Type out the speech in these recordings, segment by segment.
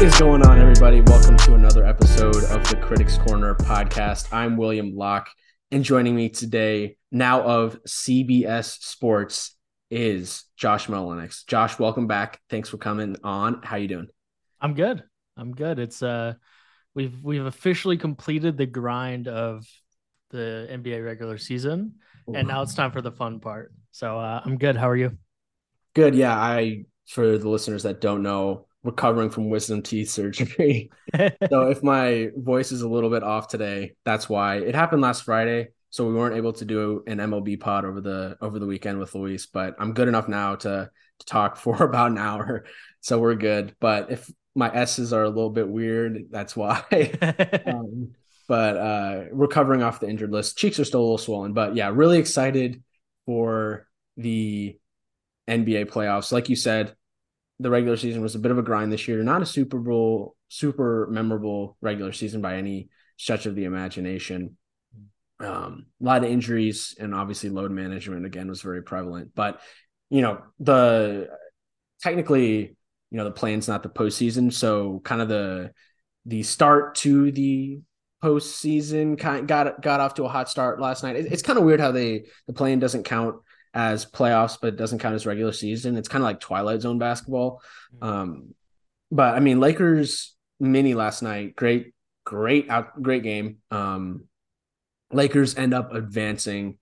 What is going on, everybody? Welcome to another episode of the Critics Corner podcast. I'm William Locke, and joining me today, now of CBS Sports, is Josh Mullenix. Josh, welcome back. Thanks for coming on. How you doing? I'm good. I'm good. It's uh, we've we've officially completed the grind of the NBA regular season, and now it's time for the fun part. So uh, I'm good. How are you? Good. Yeah, I for the listeners that don't know, recovering from wisdom teeth surgery. so if my voice is a little bit off today, that's why. It happened last Friday, so we weren't able to do an MLB pod over the over the weekend with Luis, but I'm good enough now to to talk for about an hour. So we're good. But if my S's are a little bit weird, that's why. um, but uh recovering off the injured list. Cheeks are still a little swollen, but yeah, really excited for the NBA playoffs. Like you said, the regular season was a bit of a grind this year. Not a Super Bowl, super memorable regular season by any stretch of the imagination. Um, a lot of injuries and obviously load management again was very prevalent. But you know, the technically, you know, the play-in's not the postseason, so kind of the the start to the postseason kind got got off to a hot start last night. It, it's kind of weird how they the play-in doesn't count as playoffs, but it doesn't count as regular season. It's kind of like Twilight Zone basketball. Mm-hmm. Um, but I mean, Lakers mini last night, great, great out, great game. Um, Lakers end up advancing,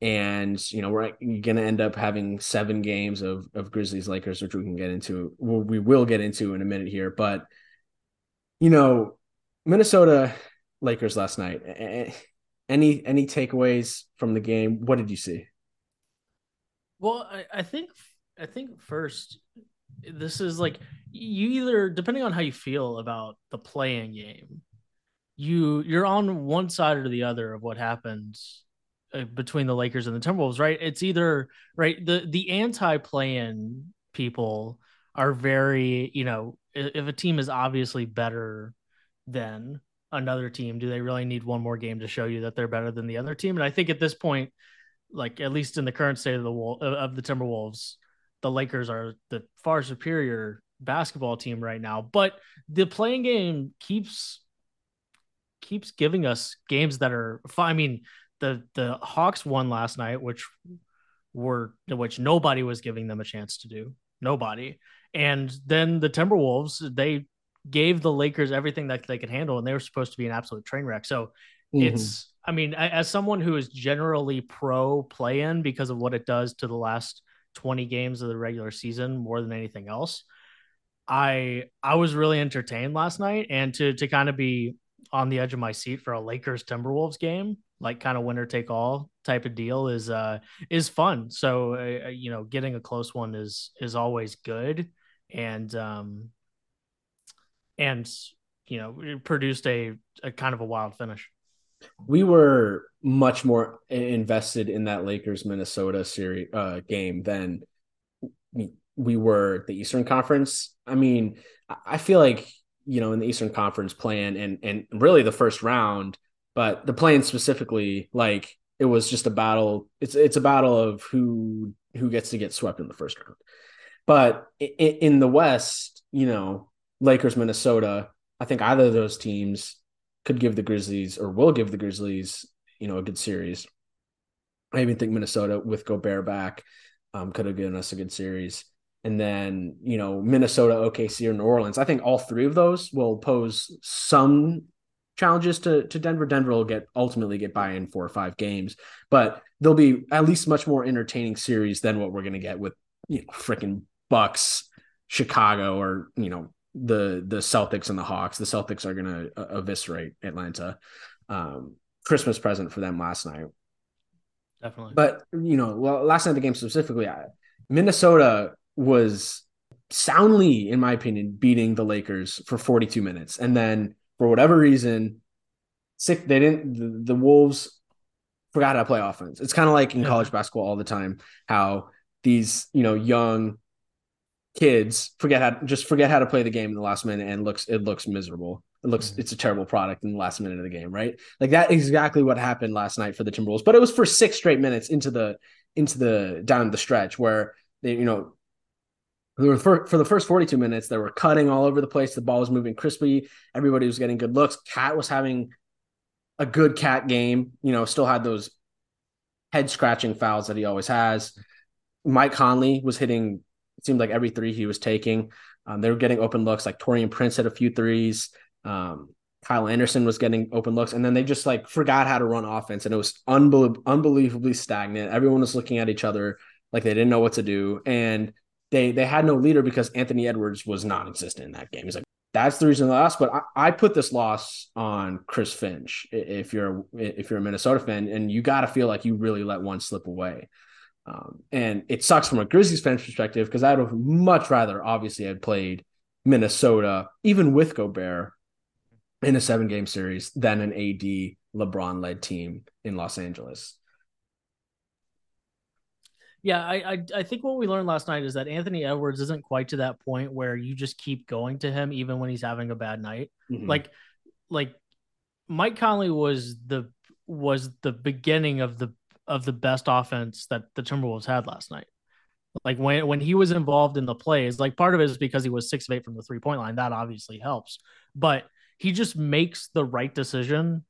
and you know we're going to end up having seven games of of Grizzlies Lakers, which we can get into. Well, we will get into in a minute here, but you know, Minnesota Lakers last night. Any any takeaways from the game? What did you see? Well, I, I think I think first this is like you either depending on how you feel about the play-in game, you you're on one side or the other of what happens uh, between the Lakers and the Timberwolves, right? It's either right the the anti-play-in people are very, you know, if a team is obviously better than another team, do they really need one more game to show you that they're better than the other team? And I think at this point, like at least in the current state of the wall of the Timberwolves, the Lakers are the far superior basketball team right now. But the play-in game keeps keeps giving us games that are. I mean, the the Hawks won last night, which were which nobody was giving them a chance to do. Nobody. And then the Timberwolves, they gave the Lakers everything that they could handle, and they were supposed to be an absolute train wreck. So mm-hmm. it's I mean, as someone who is generally pro play in because of what it does to the last 20 games of the regular season more than anything else, I I was really entertained last night and to to kind of be on the edge of my seat for a Lakers Timberwolves game, like kind of winner take all type of deal is uh is fun. So uh, uh, you know, getting a close one is is always good and um and you know, produced a a kind of a wild finish we were much more invested in that Lakers Minnesota series uh, game than we were the Eastern Conference. I mean, I feel like you know in the Eastern Conference play-in and and really the first round, but the play-in specifically, like it was just a battle. It's it's a battle of who who gets to get swept in the first round. But in, in the West, you know, Lakers Minnesota, I think either of those teams could give the Grizzlies or will give the Grizzlies, you know, a good series. I even think Minnesota with Gobert back um, could have given us a good series. And then, you know, Minnesota, OKC, or New Orleans. I think all three of those will pose some challenges to, to Denver. Denver will get ultimately get by in four or five games, but they'll be at least much more entertaining series than what we're going to get with, you know, freaking Bucks, Chicago, or, you know, the the Celtics and the Hawks. The Celtics are going to uh, eviscerate Atlanta. Um, Christmas present for them last night. Definitely. But you know, well, last night the game specifically, I, Minnesota was soundly, in my opinion, beating the Lakers for 42 minutes, and then for whatever reason, sick they didn't. The, the Wolves forgot how to play offense. It's kind of like in yeah. college basketball all the time, how these you know young kids forget how just forget how to play the game in the last minute and looks it looks miserable. It looks mm-hmm. it's a terrible product in the last minute of the game, right? Like that is exactly what happened last night for the Timberwolves. But it was for six straight minutes into the into the down the stretch where they, you know, for, for the first 42 minutes, they were cutting all over the place. The ball was moving crispy. Everybody was getting good looks. KAT was having a good KAT game, you know, still had those head scratching fouls that he always has. Mike Conley was hitting, it seemed like every three he was taking. Um, they were getting open looks, like Taurean Prince had a few threes. Um, Kyle Anderson was getting open looks, and then they just like forgot how to run offense, and it was unbe- unbelievably stagnant. Everyone was looking at each other like they didn't know what to do, and they they had no leader because Anthony Edwards was non-existent in that game. He's like, that's the reason they lost. But I, I put this loss on Chris Finch. If you're if you're a Minnesota fan, and you got to feel like you really let one slip away. Um, and it sucks from a Grizzlies fan's perspective because I would have much rather, obviously, had played Minnesota, even with Gobert, in a seven game series than an AD LeBron led team in Los Angeles. Yeah, I, I, I think what we learned last night is that Anthony Edwards isn't quite to that point where you just keep going to him even when he's having a bad night. Mm-hmm. Like like Mike Conley was the was the beginning of the of the best offense that the Timberwolves had last night. Like when when he was involved in the plays, like part of it is because he was six of eight from the three point line. That obviously helps. But he just makes the right decision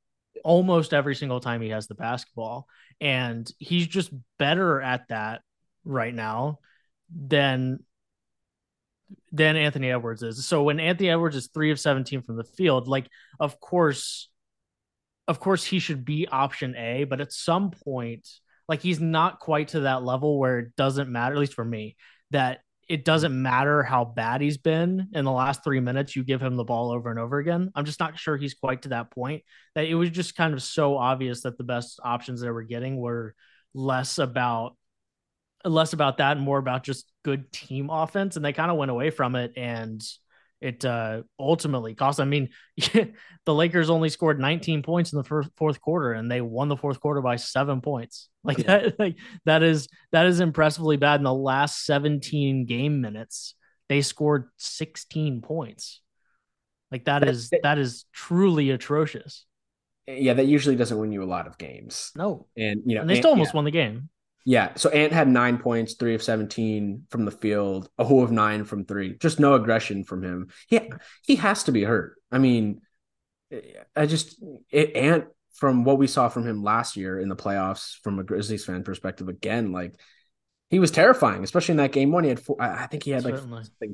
almost every single time he has the basketball. And he's just better at that right now than than Anthony Edwards is. So when Anthony Edwards is 3 of 17 from the field, like of course of course he should be option A, but at some point like he's not quite to that level where it doesn't matter at least for me that it doesn't matter how bad he's been in the last three minutes, you give him the ball over and over again. I'm just not sure he's quite to that point that it was just kind of so obvious that the best options they were getting were less about less about that and more about just good team offense. And they kind of went away from it and it uh, ultimately cost. I mean, the Lakers only scored 19 points in the first fourth quarter, and they won the fourth quarter by seven points. Like yeah. that, like that is that is impressively bad. In the last 17 game minutes, they scored 16 points. Like that is that is truly atrocious. Yeah, that usually doesn't win you a lot of games. No, and you know, and they still almost yeah. won the game. Yeah. So Ant had nine points, three of 17 from the field, a whole of nine from three. Just no aggression from him. Yeah, he has to be hurt. I mean, I just it, Ant from what we saw from him last year in the playoffs from a Grizzlies fan perspective, again, like he was terrifying, especially in that game one. He had four, I think he had like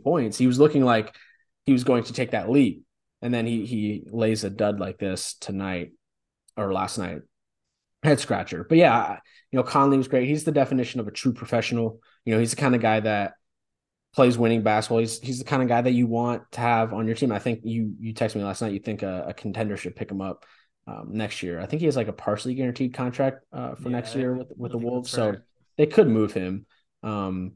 points. He was looking like he was going to take that leap. And then he he lays a dud like this tonight or last night head scratcher. But yeah, you know, Conley was great. He's the definition of a true professional. You know, he's the kind of guy that plays winning basketball. He's he's the kind of guy that you want to have on your team. I think you you texted me last night. You think a, a contender should pick him up um, next year. I think he has like a partially guaranteed contract uh, for yeah, next year with with the Wolves, so they could move him. Um,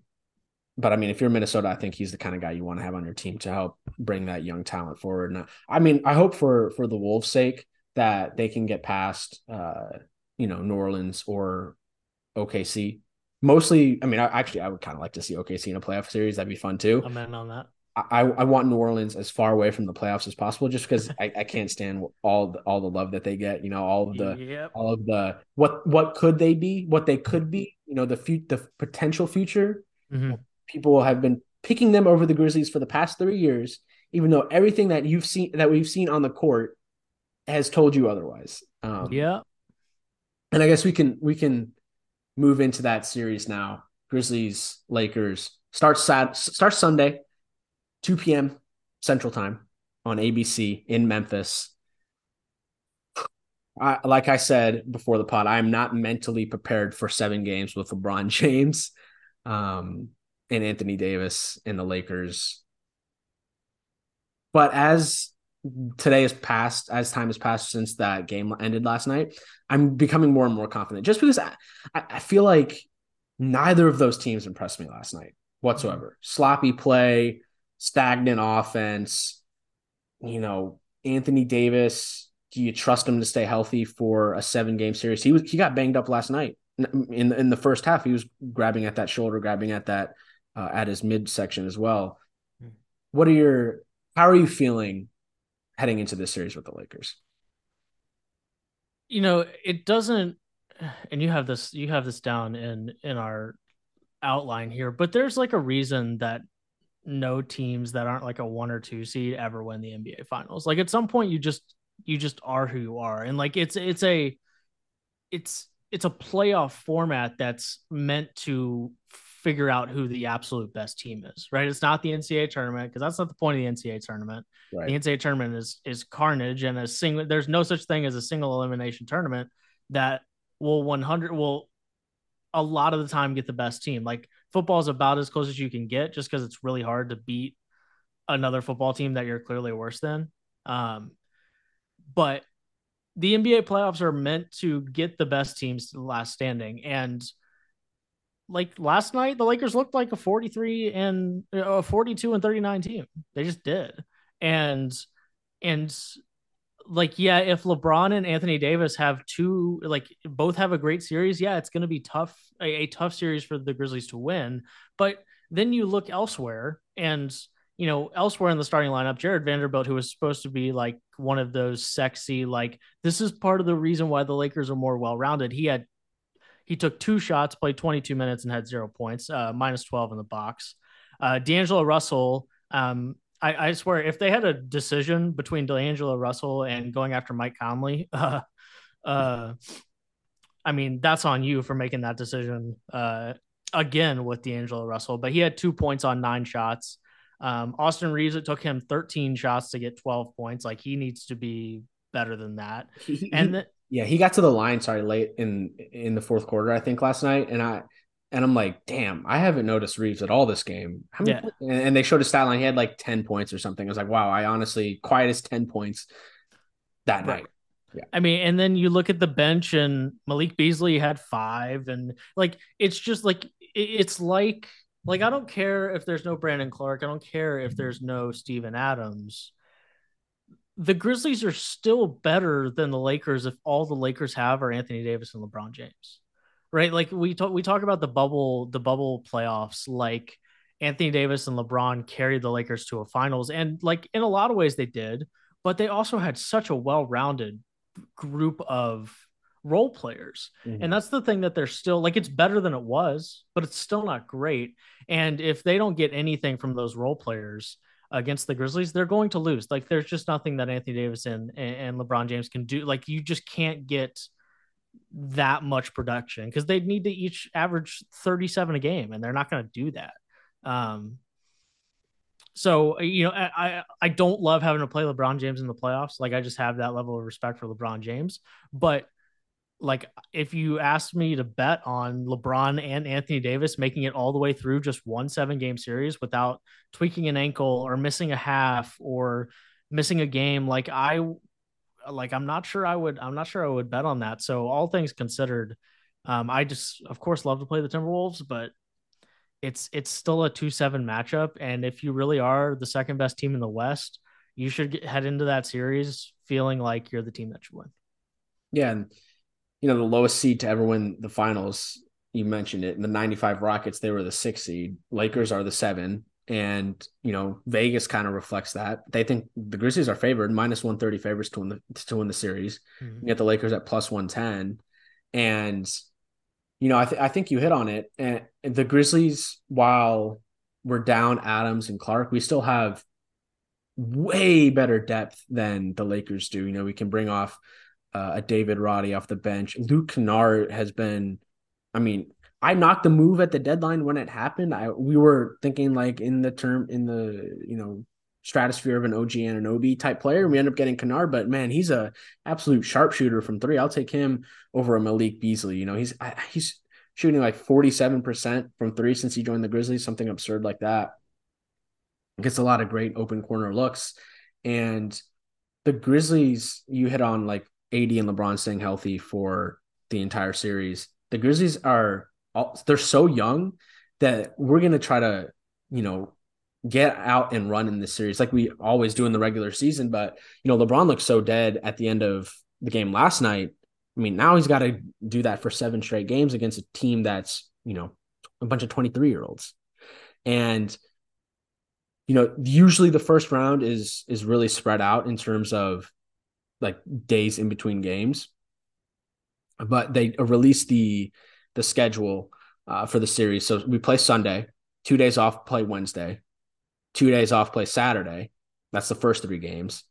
but I mean, if you're Minnesota, I think he's the kind of guy you want to have on your team to help bring that young talent forward. And I mean, I hope for for the Wolves' sake that they can get past uh, you know, New Orleans or OKC. Mostly, I mean, I, actually, I would kind of like to see OKC in a playoff series. That'd be fun too. I'm in on that. I, I want New Orleans as far away from the playoffs as possible, just because I, I can't stand all the, all the love that they get. You know, all of the yep. all of the what what could they be, what they could be. You know, the fu- the potential future. Mm-hmm. People have been picking them over the Grizzlies for the past three years, even though everything that you've seen that we've seen on the court has told you otherwise. Um, yeah, and I guess we can we can move into that series now. Grizzlies Lakers starts Sat starts Sunday, 2 p.m. Central Time on ABC in Memphis. I, like I said before the pod, I am not mentally prepared for seven games with LeBron James um, and Anthony Davis and the Lakers. But as today has passed as time has passed since that game ended last night i'm becoming more and more confident just because i, I feel like neither of those teams impressed me last night whatsoever. Sloppy play stagnant offense you know anthony davis do you trust him to stay healthy for a seven game series? He was he got banged up last night. In in the first half he was grabbing at that shoulder grabbing at that uh, at his midsection as well. Hmm. what are your how are you feeling heading into this series with the Lakers? You know, it doesn't and you have this you have this down in in our outline here, but there's like a reason that no teams that aren't like a one or two seed ever win the NBA finals. Like at some point you just you just are who you are. And like it's it's a it's it's a playoff format that's meant to figure out who the absolute best team is, right? It's not the NCAA tournament because that's not the point of the NCAA tournament. Right. The NCAA tournament is is carnage and a single there's no such thing as a single elimination tournament that will 100 will a lot of the time get the best team. Like football is about as close as you can get just because it's really hard to beat another football team that you're clearly worse than. Um, but the NBA playoffs are meant to get the best teams to the last standing. And like last night, the Lakers looked like a 43 and uh, a 42 and 39 team. They just did. And, and like yeah if lebron and anthony davis have two like both have a great series yeah it's going to be tough a, a, tough series for the grizzlies to win but then you look elsewhere and you know elsewhere in the starting lineup Jarred vanderbilt who was supposed to be like one of those sexy like this is part of the reason why the lakers are more well-rounded he had he took two shots played 22 minutes and had zero points uh, minus 12 in the box uh, d'angelo russell um, I, I swear, if they had a decision between D'Angelo Russell and going after Mike Conley, uh, uh, I mean, that's on you for making that decision uh, again with D'Angelo Russell. But he had two points on nine shots. Um, Austin Reaves, it took him 13 shots to get 12 points. Like he needs to be better than that. And he, yeah, he got to the line, sorry, late in in the fourth quarter, I think last night, and I and I'm like, damn, I haven't noticed Reaves at all this game. yeah. And they showed his stat line. He had like 10 points or something. I was like, wow, I honestly, quietest 10 points that right. night. Yeah. I mean, and then you look at the bench and Malik Beasley had five. And like, it's just like, it's like, like, I don't care if there's no Brandon Clarke. I don't care if there's no Steven Adams. The Grizzlies are still better than the Lakers if all the Lakers have are Anthony Davis and LeBron James right? Like we talk we talk about the bubble the bubble playoffs like Anthony Davis and LeBron carried the Lakers to a finals and like in a lot of ways they did, but they also had such a well-rounded group of role players. Mm-hmm. And that's the thing that they're still like it's better than it was, but it's still not great. And if they don't get anything from those role players against the Grizzlies, they're going to lose. Like there's just nothing that Anthony Davis and, and LeBron James can do. Like you just can't get that much production because they'd need to each average 37 a game and they're not going to do that. Um, so you know, I I don't love having to play LeBron James in the playoffs. Like I just have that level of respect for LeBron James. But like if you asked me to bet on LeBron and Anthony Davis making it all the way through just one seven game series without tweaking an ankle or missing a half or missing a game, like I like I'm not sure I would I'm not sure I would bet on that. So all things considered, um, I just of course love to play the Timberwolves, but it's it's still a two seven matchup, and if you really are the second best team in the West, you should get, head into that series feeling like you're the team that should win. Yeah, and you know the lowest seed to ever win the finals. You mentioned it. In the '95 Rockets, they were the six seed. Lakers are the seven and you know Vegas kind of reflects that. They think the Grizzlies are favored minus one thirty favorites to win the to win the series. Mm-hmm. You get the Lakers at plus one ten, and you know I th- I think you hit on it. And the Grizzlies, while we're down Adams and Clarke, we still have way better depth than the Lakers do. You know we can bring off uh, a David Roddy off the bench. Luke Kennard has been, I mean, I knocked the move at the deadline when it happened. I we were thinking like in the term in the you know stratosphere of an OG Anunoby type player. And we end up getting Kennard, but man, he's a absolute sharpshooter from three. I'll take him over a Malik Beasley. You know, he's he's shooting like forty seven percent from three since he joined the Grizzlies, something absurd like that. Gets a lot of great open corner looks, and the Grizzlies. You hit on like AD and LeBron staying healthy for the entire series. The Grizzlies are they're so young that we're gonna try to, you know, get out and run in this series like we always do in the regular season. But you know, LeBron looks so dead at the end of the game last night. I mean, now he's got to do that for seven straight games against a team that's you know a bunch of twenty three year olds, and you know usually the first round is is really spread out in terms of like days in between games but they released the the schedule uh, for the series. So we play Sunday, two days off, play Wednesday. two days off, play Saturday. That's the first three games.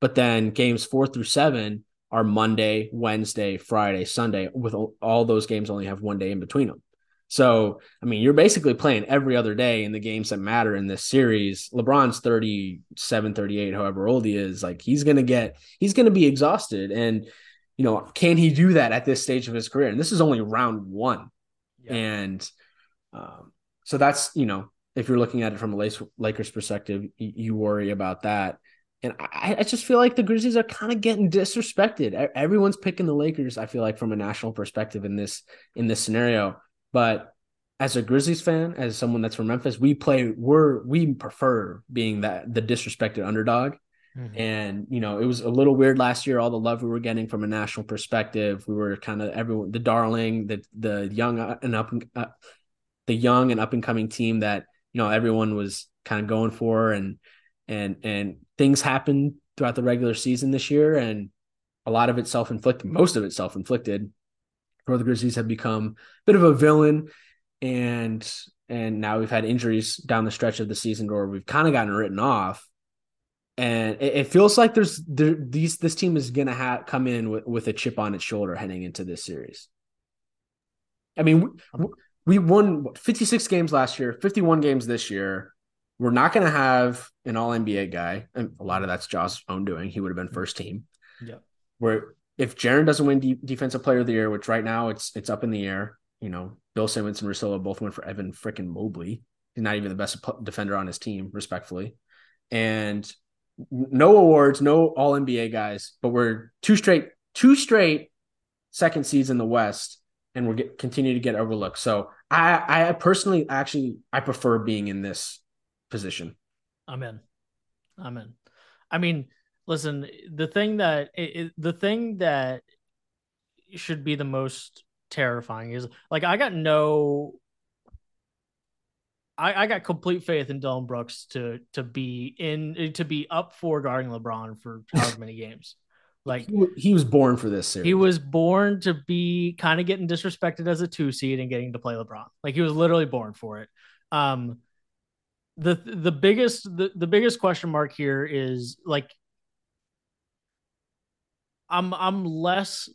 But then games four through seven are Monday, Wednesday, Friday, Sunday, with all those games only have one day in between them. So, I mean, you're basically playing every other day in the games that matter in this series. LeBron's 37, 38, however old he is, like he's going to get, he's going to be exhausted. And, you know, can he do that at this stage of his career? And this is only round one. Yeah. And um, so that's, you know, if you're looking at it from a Lakers perspective, you worry about that. And I, I just feel like the Grizzlies are kind of getting disrespected. Everyone's picking the Lakers. I feel like from a national perspective in this in this scenario, but as a Grizzlies fan, as someone that's from Memphis, we play we're we prefer being that the disrespected underdog. Mm-hmm. And you know, it was a little weird last year. All the love we were getting from a national perspective, we were kind of everyone, the darling, the the young and up, uh, the young and up and coming team that you know everyone was kind of going for, and and and things happened throughout the regular season this year, and a lot of it self inflicted, most of it self inflicted the Grizzlies have become a bit of a villain, and and now we've had injuries down the stretch of the season where we've kind of gotten written off, and it, it feels like there's there, these this team is gonna have come in with, with a chip on its shoulder heading into this series. I mean, we, we won 56 games last year, 51 games this year. We're not going to have an All NBA guy, and a lot of that's Ja's own doing. He would have been first team. Yeah, we're if Jaren doesn't win D- defensive player of the year, which right now it's it's up in the air, you know, Bill Simmons and Russillo both went for Evan freaking Mobley. He's not even the best defender on his team, respectfully. And no awards, no all NBA guys, but we're two straight, two straight second seeds in the West, and we're get, continue to get overlooked. So I, I personally actually I prefer being in this position. I'm in. I'm in. I mean, listen, the thing that it, the thing that should be the most terrifying is like I got no I, I got complete faith in Dillon Brooks to to be in to be up for guarding LeBron for however many games. Like he, he, was born for this series. He was born to be kind of getting disrespected as a two seed and getting to play LeBron. Like he was literally born for it. Um the the biggest the, the biggest question mark here is like I'm I'm less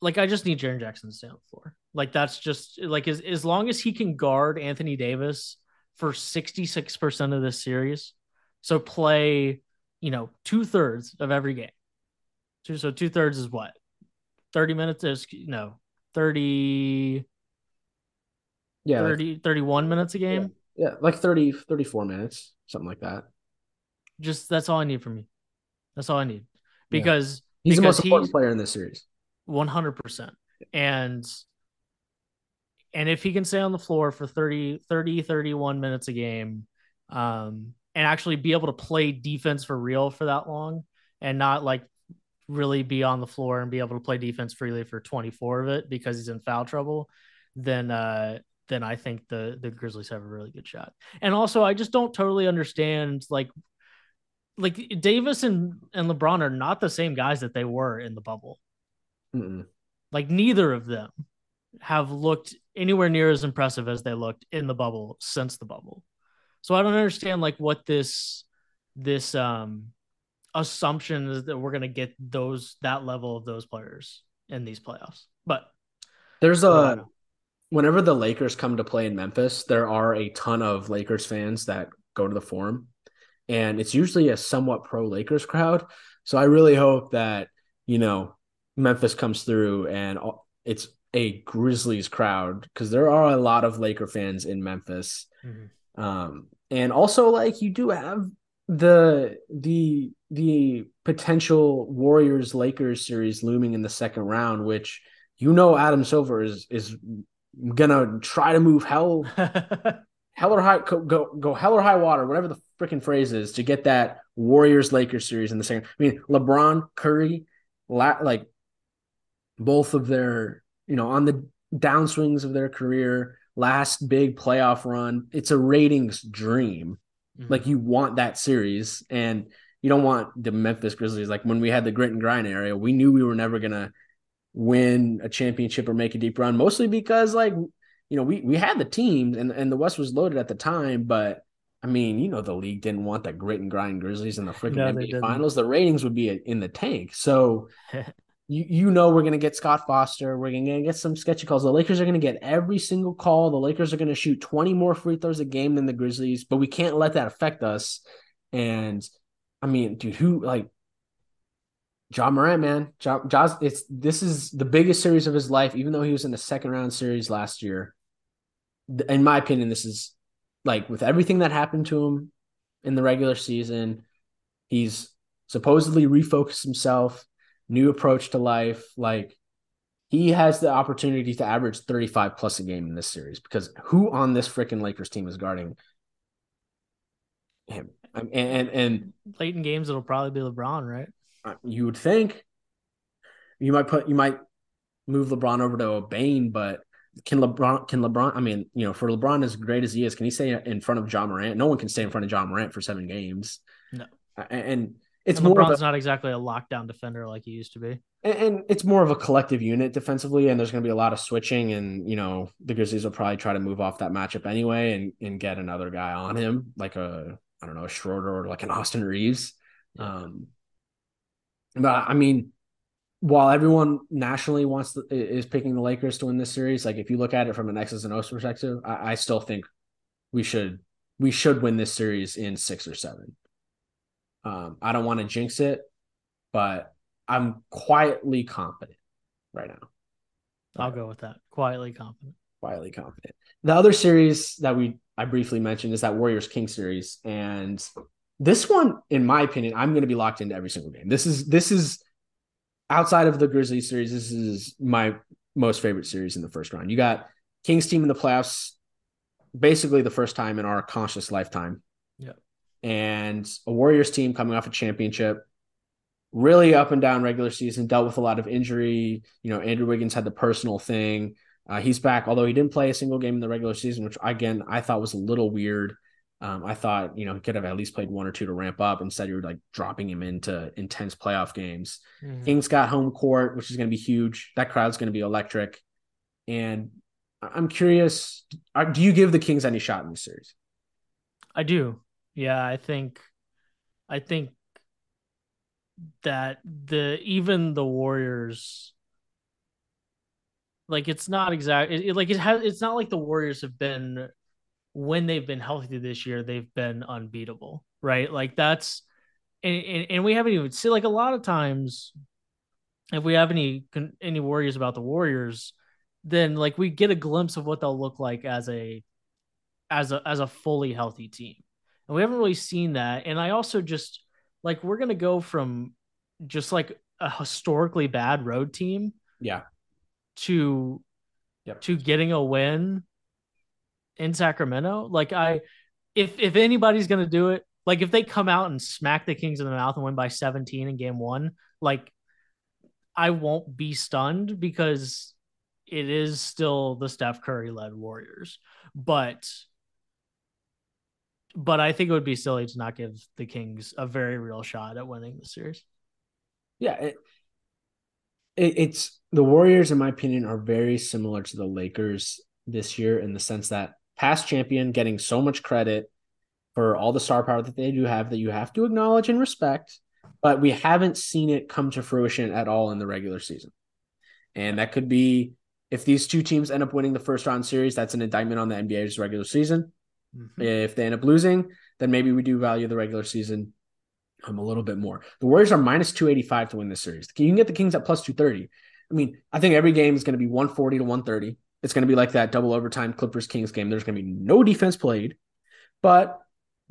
like I just need Jaren Jackson to stay on the floor. Like that's just like as as long as he can guard Anthony Davis for 66% of this series. So play, you know, two thirds of every game. So, so two thirds is what? 30 minutes is no 30 yeah 30 like, 31 minutes a game yeah, yeah like 30 34 minutes something like that just that's all i need from you that's all i need because yeah. he's because the most important player in this series. One hundred percent. And and if he can stay on the floor for 30, 30, 31 minutes a game, um, and actually be able to play defense for real for that long and not like really be on the floor and be able to play defense freely for 24 of it because he's in foul trouble, then uh then I think the the Grizzlies have a really good shot. And also I just don't totally understand like like Davis and, and LeBron are not the same guys that they were in the bubble. Mm-mm. Like neither of them have looked anywhere near as impressive as they looked in the bubble since the bubble. So I don't understand like what this this um assumption is that we're gonna get those that level of those players in these playoffs. But there's a whenever the Lakers come to play in Memphis, there are a ton of Lakers fans that go to the forum and it's usually a somewhat pro Lakers crowd. So I really hope that you know Memphis comes through and it's a Grizzlies crowd because there are a lot of Laker fans in Memphis. Mm-hmm. Um, and also like you do have the the the potential Warriors Lakers series looming in the second round, which you know Adam Silver is is gonna try to move hell hell or high go go hell or high water, whatever the freaking phrase is, to get that Warriors Lakers series in the second. I mean, LeBron, Curry, like both of their, you know, on the downswings of their career, last big playoff run. It's a ratings dream. Mm-hmm. Like you want that series, and you don't want the Memphis Grizzlies. Like when we had the grit and grind area, we knew we were never gonna win a championship or make a deep run, mostly because like you know, we we had the teams and and the West was loaded at the time, but I mean, you know, the league didn't want the grit and grind Grizzlies in the freaking No, NBA didn't. finals. The ratings would be in the tank. So you you know we're gonna get Scott Foster. We're gonna get some sketchy calls. The Lakers are gonna get every single call. The Lakers are gonna shoot 20 more free throws a game than the Grizzlies, but we can't let that affect us. And I mean, dude, who like Ja Morant, man. John, Ja's, it's this is the biggest series of his life, even though he was in the second round series last year. In my opinion, this is like with everything that happened to him in the regular season, he's supposedly refocused himself, new approach to life. Like he has the opportunity to average 35 plus a game in this series because who on this freaking Lakers team is guarding him? And, and and late in games it'll probably be LeBron, right? uh, you would think you might put you might move LeBron over to a Bane, but can LeBron can LeBron I mean, you know, for LeBron as great as he is, can he stay in front of Ja Morant? No one can stay in front of Ja Morant for seven games. No. And it's and more LeBron's of a, not exactly a lockdown defender like he used to be. and- and it's more of a collective unit defensively, and there's going to be a lot of switching, and you know the Grizzlies will probably try to move off that matchup anyway, and and get another guy on him, like a I don't know a Schroeder or like an Austin Reaves. Um, but I mean, while everyone nationally wants to, is picking the Lakers to win this series, like if you look at it from an X's and O's perspective, I, I still think we should we should win this series in six or seven. Um, I don't want to jinx it, but I'm quietly confident right now. I'll go with that. Quietly confident. Quietly confident. The other series that we I briefly mentioned is that Warriors King series, and this one, in my opinion, I'm going to be locked into every single game. This is this is outside of the Grizzlies series. This is my most favorite series in the first round. You got Kings team in the playoffs, basically the first time in our conscious lifetime. Yep. And a Warriors team coming off a championship, really up and down regular season, dealt with a lot of injury. You know, Andrew Wiggins had the personal thing. Uh, he's back, although he didn't play a single game in the regular season, which again I thought was a little weird. Um, I thought you know he could have at least played one or two to ramp up. Instead, you were like dropping him into intense playoff games. Mhm. Kings got home court, which is going to be huge. That crowd's going to be electric. And I'm curious, are- do you give the Kings any shot in this series? I do. Yeah, I think I think that the even the Warriors like it's not exactly it- like it has it's not like the Warriors have been when they've been healthy this year they've been unbeatable, right? Like that's and and, and we haven't even see like a lot of times if we have any any worries about the Warriors then like we get a glimpse of what they'll look like as a as a as a fully healthy team. And we haven't really seen that. And I also just like we're gonna go from just like a historically bad road team Yeah. to Yep. to getting a win in Sacramento. Like I if if anybody's gonna do it, like if they come out and smack the Kings in the mouth and win by 17 in game one, like I won't be stunned because it is still the Steph Curry led Warriors. But but I think it would be silly to not give the Kings a very real shot at winning the series. Yeah. It, it, it's the Warriors, in my opinion, are very similar to the Lakers this year in the sense that past champion getting so much credit for all the star power that they do have that you have to acknowledge and respect, but we haven't seen it come to fruition at all in the regular season. And that could be if these two teams end up winning the first round series, that's an indictment on the NBA's regular season. Mhm. If they end up losing, then maybe we do value the regular season um, a little bit more. The Warriors are minus 285 to win this series. You can get the Kings at plus 230. I mean, I think every game is going to be 140 to 130. It's going to be like that double overtime Clippers Kings game. There's going to be no defense played, but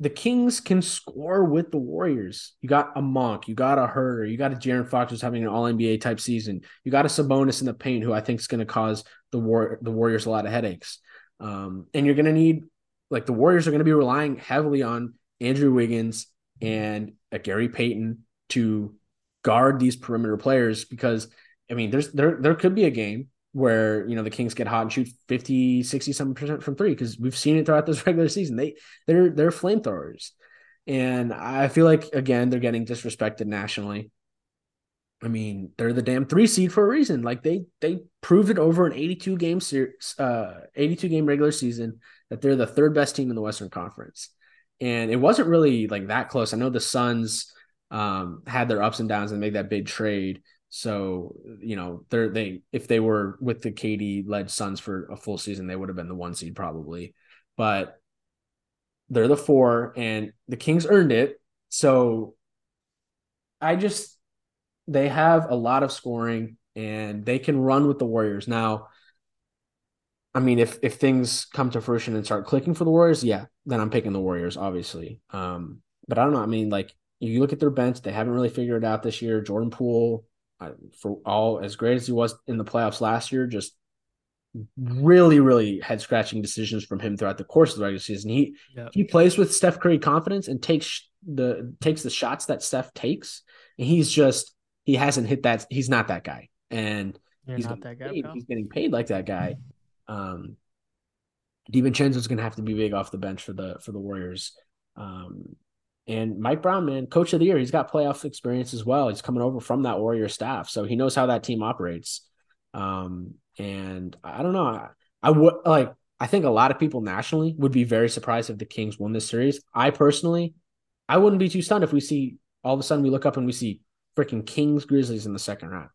the Kings can score with the Warriors. You got a Monk, you got a Huerter, you got a De'Aaron Fox who's having an All NBA type season. You got a Sabonis in the paint who I think is going to cause the war the Warriors a lot of headaches. Um, and you're going to need like the Warriors are going to be relying heavily on Andrew Wiggins and Gary Payton to guard these perimeter players because I mean there's there there could be a game where you know the Kings get hot and shoot 50 60 some percent from 3 because we've seen it throughout this regular season they they're they're flamethrowers and I feel like again they're getting disrespected nationally I mean they're the damn 3 seed for a reason like they they proved it over an 82 game series uh 82 game regular season that they're the third best team in the Western Conference and it wasn't really like that close. I know the Suns um, had their ups and downs and made that big trade. So you know they're they if they were with the KD led Suns for a full season, they would have been the one seed probably. But they're the four, and the Kings earned it. So I just they have a lot of scoring and they can run with the Warriors. Now, I mean, if if things come to fruition and start clicking for the Warriors, yeah, then I'm picking the Warriors, obviously. Um, but I don't know. I mean, like you look at their bench, they haven't really figured it out this year. Jordan Poole, for all as great as he was in the playoffs last year, just really, really head scratching decisions from him throughout the course of the regular season. He he plays with Steph Curry confidence and takes the takes the shots that Steph takes, and he's just he hasn't hit that. He's not that guy, and You're he's not that guy. Paid, he's getting paid like that guy. Um, DiVincenzo's going to have to be big off the bench for the for the Warriors. Um, and Mike Brown, man, coach of the year, he's got playoff experience as well. He's coming over from that Warrior staff, so he knows how that team operates. Um, and I don't know. I, I would like. I think a lot of people nationally would be very surprised if the Kings won this series. I personally, I wouldn't be too stunned if we see all of a sudden we look up and we see freaking Kings Grizzlies in the second round.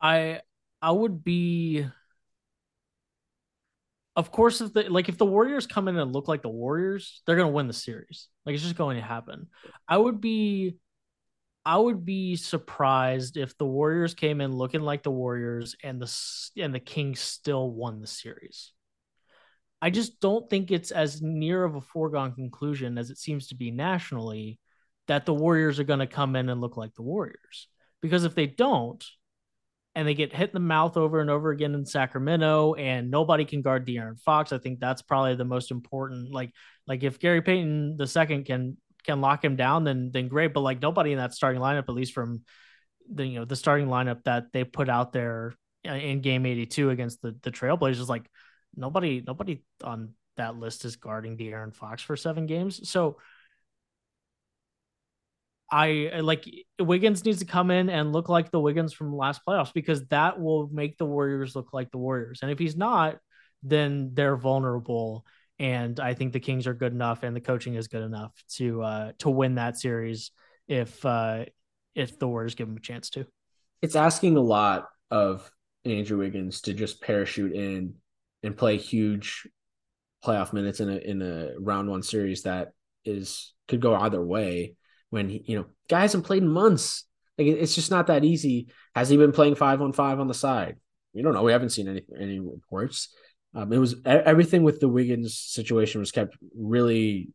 I I would be of course if the like if the Warriors come in and look like the Warriors, they're gonna win the series. Like it's just going to happen. I would be I would be surprised if the Warriors came in looking like the Warriors and the and the Kings still won the series. I just don't think it's as near of a foregone conclusion as it seems to be nationally that the Warriors are going to come in and look like the Warriors. Because if they don't, and they get hit in the mouth over and over again in Sacramento, and nobody can guard De'Aaron Fox, I think that's probably the most important. Like, like if Gary Payton the second can can lock him down, then then great. But like nobody in that starting lineup, at least from the you know the starting lineup that they put out there in Game 82 against the the Trailblazers, like nobody nobody on that list is guarding De'Aaron Fox for seven games. So I like Wiggins needs to come in and look like the Wiggins from last playoffs because that will make the Warriors look like the Warriors. And if he's not, then they're vulnerable and I think the Kings are good enough, and the coaching is good enough to uh, to win that series if uh, if the Warriors give them a chance to. It's asking a lot of Andrew Wiggins to just parachute in and play huge playoff minutes in a in a round one series that is could go either way. When he, you know, guy hasn't played in months. Like it's just not that easy. Has he been playing five on five on the side? You don't know. We haven't seen any any reports. Um, it was everything with the Wiggins situation was kept really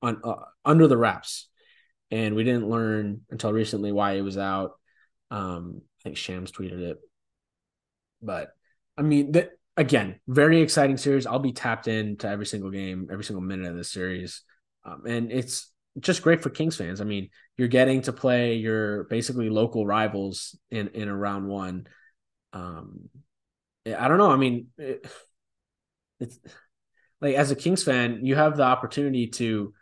on uh, under the wraps, and we didn't learn until recently why he was out. Um, I think Shams tweeted it, but I mean again, very exciting series. I'll be tapped in to every single game, every single minute of this series, um, and it's just great for Kings fans. I mean, you're getting to play your basically local rivals in in a round one. Um, I don't know. I mean. It, it's like as a Kings fan, you have the opportunity to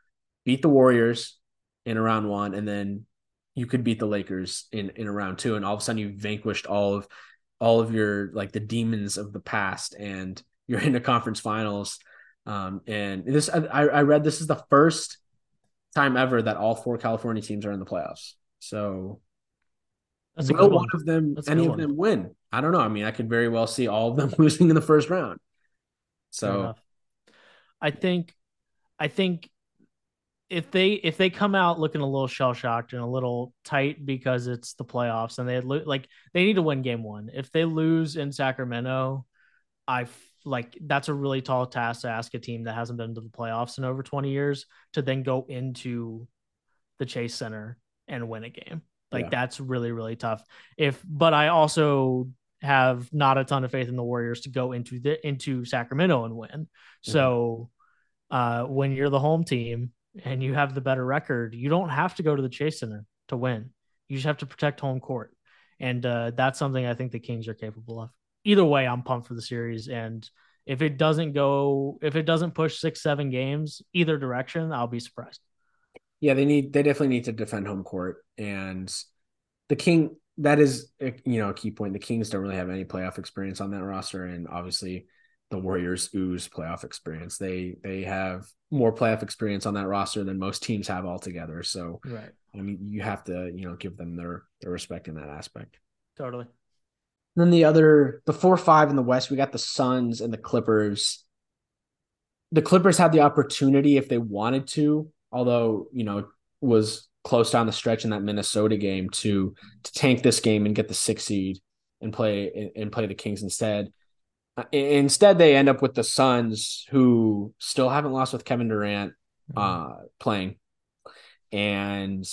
beat the Warriors in a round one, and then you could beat the Lakers in in a round two, and all of a sudden you've vanquished all of all of your like the demons of the past, and you're in the conference finals. Um, and this I, I read this is the first time ever that all four California teams are in the playoffs. So That's will one. of them That's any of one. them win? I don't know. I mean, I could very well see all of them losing in the first round. So I think I think if they if they come out looking a little shell shocked and a little tight because it's the playoffs and they lo- like they need to win game one. If they lose in Sacramento, I like that's a really tall task to ask a team that hasn't been to the playoffs in over 20 years to then go into the Chase Center and win a game. Like yeah. that's really really tough. If but I also have not a ton of faith in the Warriors to go into the into Sacramento and win. Mm-hmm. So uh, when you're the home team and you have the better record, you don't have to go to the Chase Center to win. You just have to protect home court, and uh, that's something I think the Kings are capable of. Either way, I'm pumped for the series, and if it doesn't go, if it doesn't push six, seven games either direction, I'll be surprised. Yeah, they need they definitely need to defend home court, and the King that is eh, you know a key point. The Kings don't really have any playoff experience on that roster, and obviously the Warriors ooze playoff experience. They they have more playoff experience on that roster than most teams have altogether. So right. I mean, you have to you know give them their their respect in that aspect. Totally. Then the other the four five in the West, we got the Suns and the Clippers. The Clippers had the opportunity if they wanted to, although you know was close down the stretch in that Minnesota game to to tank this game and get the six seed and play and play the Kings instead. Instead, they end up with the Suns, who still haven't lost with Kevin Durant mm-hmm. uh, playing, and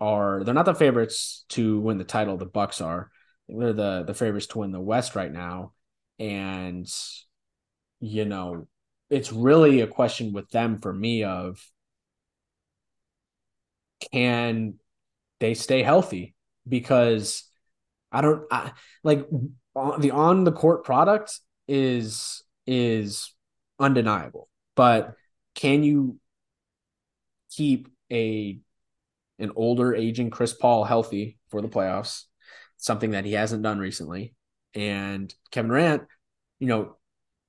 are they're not the favorites to win the title. The Bucks are. They're the the favorites to win the West right now, and you know it's really a question with them for me of can they stay healthy because I don't I, like the on the court product is is undeniable. But can you keep a an older aging Chris Paul healthy for the playoffs? Something that he hasn't done recently. And Kevin Durant, you know,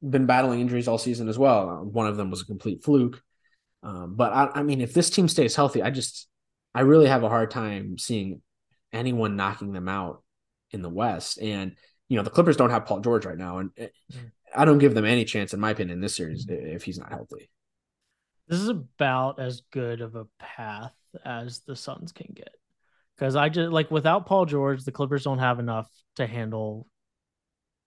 been battling injuries all season as well. One of them was a complete fluke. Um, but I, I mean, if this team stays healthy, I just I really have a hard time seeing anyone knocking them out in the West. And you know the Clippers don't have Paul George right now, and mm. I don't give them any chance, in my opinion, in this series if he's not healthy. This is about as good of a path as the Suns can get, because I just like without Paul George, the Clippers don't have enough to handle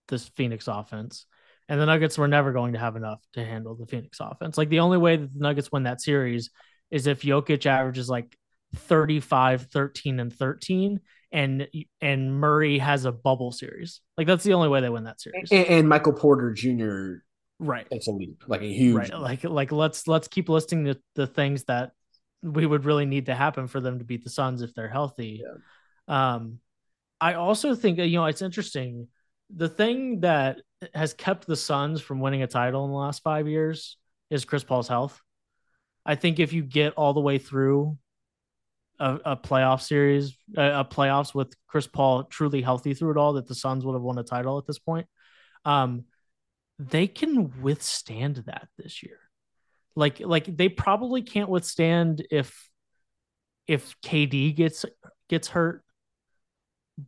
this Phoenix offense. And the Nuggets were never going to have enough to handle the Phoenix offense. Like the only way that the Nuggets win that series is if Jokic averages like 35, 13, and 13, and and Murray has a bubble series. Like that's the only way they win that series. And, and Michael Porter Jr. Right. It's a leap, like a huge right. Like like let's let's keep listing the, the things that we would really need to happen for them to beat the Suns if they're healthy. Yeah. Um I also think you know it's interesting. The thing that has kept the Suns from winning a title in the last five years is Chris Paul's health. I think if you get all the way through a, a playoff series, a, a, playoffs with Chris Paul truly healthy through it all, that the Suns would have won a title at this point. Um, they can withstand that this year. Like, like they probably can't withstand if if KD gets gets hurt,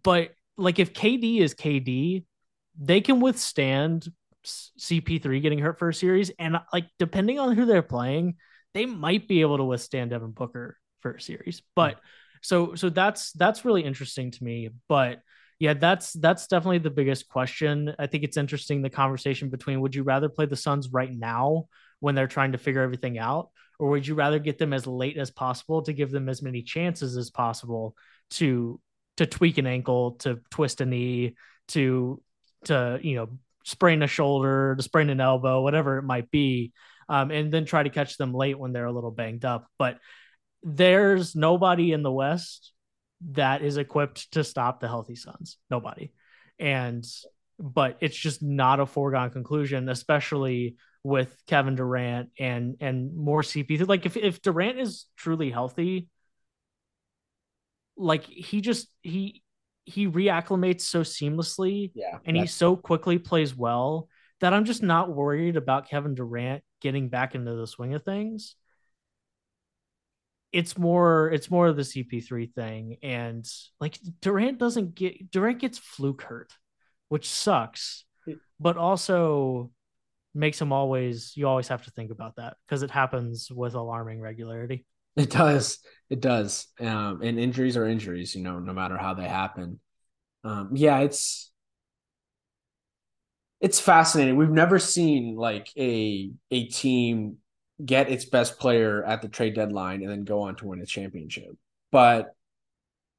but like if KD is KD, they can withstand CP3 getting hurt for a series, and like depending on who they're playing, they might be able to withstand Devin Booker for a series. But hmm. so so that's that's really interesting to me. But yeah, that's that's definitely the biggest question. I think it's interesting the conversation between would you rather play the Suns right now when they're trying to figure everything out, or would you rather get them as late as possible to give them as many chances as possible to to tweak an ankle, to twist a knee, to to you know sprain a shoulder, to sprain an elbow, whatever it might be, um, and then try to catch them late when they're a little banged up. But there's nobody in the West that is equipped to stop the healthy Suns. Nobody. And but it's just not a foregone conclusion, especially with Kevin Durant and and more CP. Like if if Durant is truly healthy, like he just he he reacclimates so seamlessly, yeah, and he so quickly plays well that I'm just not worried about Kevin Durant getting back into the swing of things it's more it's more of the CP3 thing and like Durant doesn't get Durant gets fluke hurt, which sucks, but also makes them always you always have to think about that because it happens with alarming regularity. It does. It does. Um, and injuries are injuries, you know, no matter how they happen. Um, yeah, it's it's fascinating. We've never seen like a a team get its best player at the trade deadline and then go on to win a championship. But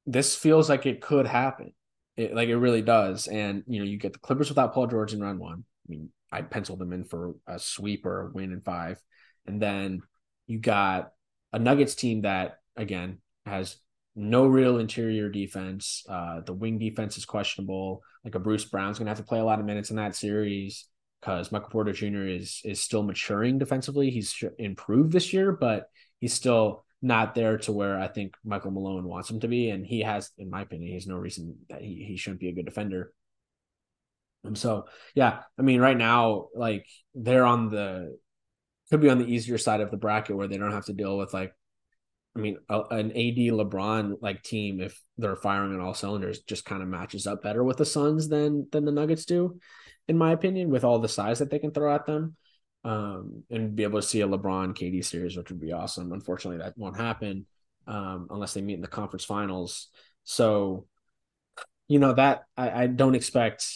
this feels like it could happen. It, like it really does. And you know, you get the Clippers without Paul George in round one. I mean, I penciled them in for a sweep or a win in five. And then you got a Nuggets team that again has no real interior defense. Uh, the wing defense is questionable. Like a Bruce Brown's gonna have to play a lot of minutes in that series because Michael Porter Jr. is is still maturing defensively. He's improved this year, but he's still not there to where I think Michael Malone wants him to be. And he has, in my opinion, he has no reason that he, he shouldn't be a good defender. And so, yeah, I mean, right now, like they're on the could be on the easier side of the bracket where they don't have to deal with like, I mean, a, an AD LeBron like team if they're firing on all cylinders just kind of matches up better with the Suns than than the Nuggets do, in my opinion, with all the size that they can throw at them. Um, and be able to see a LeBron KD series, which would be awesome. Unfortunately, that won't happen um, unless they meet in the conference finals. So, you know that I, I don't expect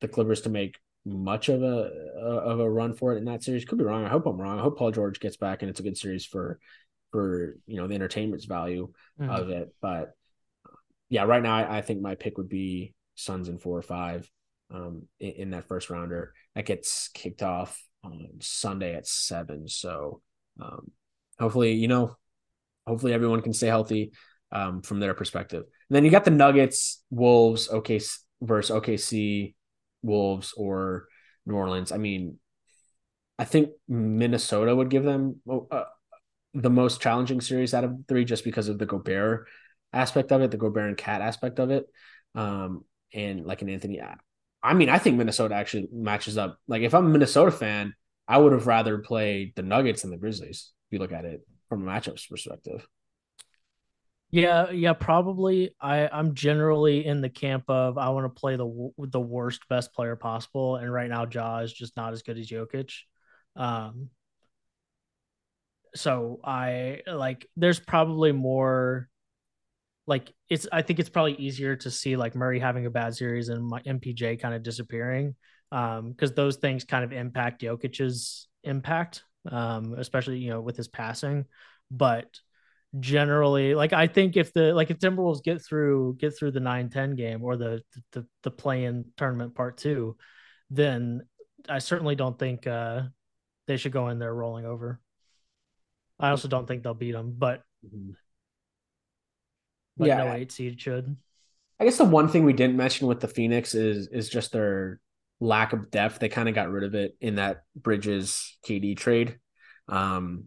the Clippers to make much of a, of a run for it in that series. Could be wrong. I hope I'm wrong. I hope Paul George gets back and it's a good series for for you know the entertainment's value mm-hmm. of it. But yeah, right now I, I, think my pick would be Suns in four or five um, in, in, that first rounder. That gets kicked off Sunday at seven. So um, hopefully, you know, hopefully everyone can stay healthy um, from their perspective. And then you got the Nuggets, Wolves, OK versus OKC Wolves or New Orleans. I mean, I think Minnesota would give them uh, the most challenging series out of three just because of the Gobert aspect of it, the Gobert and KAT aspect of it. Um, and like an Anthony, I mean, I think Minnesota actually matches up. Like, if I'm a Minnesota fan, I would have rather played the Nuggets than the Grizzlies. If you look at it from a matchups perspective. Yeah, yeah, probably. I I'm generally in the camp of I want to play the the worst best player possible, and right now Ja is just not as good as Jokic. Um, so I like there's probably more like it's I think it's probably easier to see like Murray having a bad series and my MPJ kind of disappearing um because those things kind of impact Jokic's impact um especially you know with his passing but generally like I think if the like if Timberwolves get through get through the 9-10 game or the the the play-in tournament part 2 then I certainly don't think uh they should go in there rolling over. I also don't think they'll beat them, but, mm-hmm. But yeah, no eight seed should. I guess the one thing we didn't mention with the Phoenix is is just their lack of depth. They kind of got rid of it in that Bridges KD trade. Um,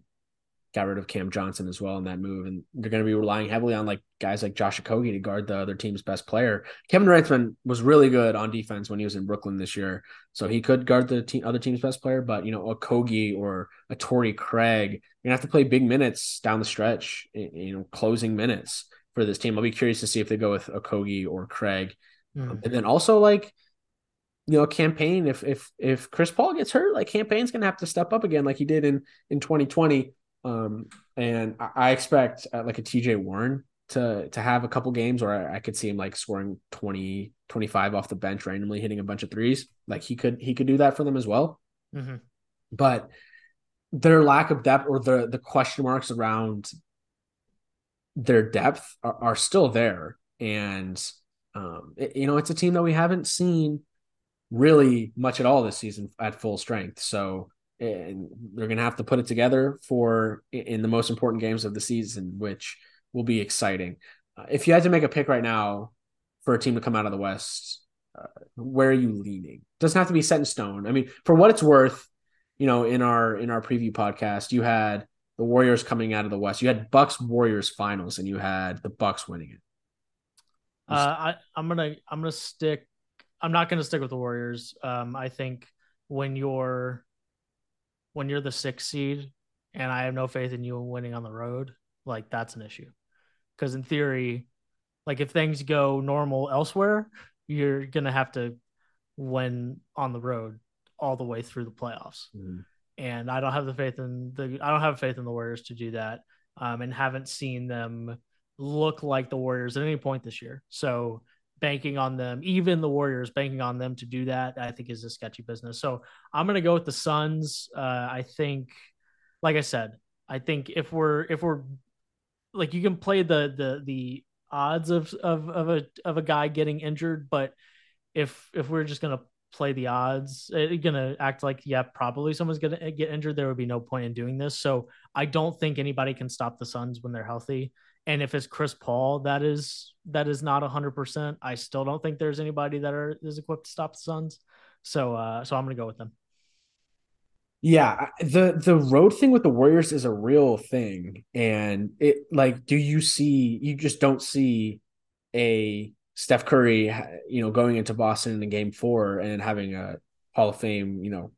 got rid of Cam Johnson as well in that move, and they're going to be relying heavily on like guys like Josh Okogie to guard the other team's best player. Kevin Durant was really good on defense when he was in Brooklyn this year, so he could guard the team, other team's best player. But you know, Okogie or a Torrey Craig, you're gonna have to play big minutes down the stretch, you know, closing minutes for this team. I'll be curious to see if they go with Okogie or Craig, mm. um, and then also like you know, Cam Payne if if if Chris Paul gets hurt, like Cam Payne's gonna have to step up again, like he did in in 2020. Um, and I, I expect uh, like a TJ Warren to to have a couple games where I, I, could see him like scoring 20, 25 off the bench randomly, hitting a bunch of threes. Like he could he could do that for them as well. Mm-hmm. But their lack of depth or the the question marks around their depth are, are still there, and um, it, you know it's a team that we haven't seen really much at all this season at full strength. So and they're going to have to put it together for in the most important games of the season, which will be exciting. Uh, if you had to make a pick right now for a team to come out of the West, uh, where are you leaning? Doesn't have to be set in stone. I mean, for what it's worth, you know, in our in our preview podcast, you had the Warriors coming out of the West. You had Bucks Warriors finals, and you had the Bucks winning it. Uh, I, I'm gonna I'm gonna stick. I'm not gonna stick with the Warriors. Um, I think when you're when you're the sixth seed and I have no faith in you winning on the road, like that's an issue. Because in theory, like if things go normal elsewhere, you're gonna have to win on the road all the way through the playoffs. Mm-hmm. And I don't have the faith in the I don't have faith in the Warriors to do that. Um, and haven't seen them look like the Warriors at any point this year. So banking on them, even the Warriors banking on them to do that, I think is a sketchy business. So I'm gonna go with the Suns. Uh, I think, like I said, I think if we're if we're like you can play the the the odds of of of a of a guy getting injured, but if if we're just gonna play the odds, uh, gonna act like yeah, probably someone's gonna get injured, there would be no point in doing this. So I don't think anybody can stop the Suns when they're healthy. And if it's Chris Paul, that is that is not hundred percent. I still don't think there's anybody that are is equipped to stop the Suns. So uh, so I'm gonna go with them. Yeah, the the road thing with the Warriors is a real thing, and it like, do you see? You just don't see a Steph Curry, you know, going into Boston in game four and having a Hall of Fame, you know,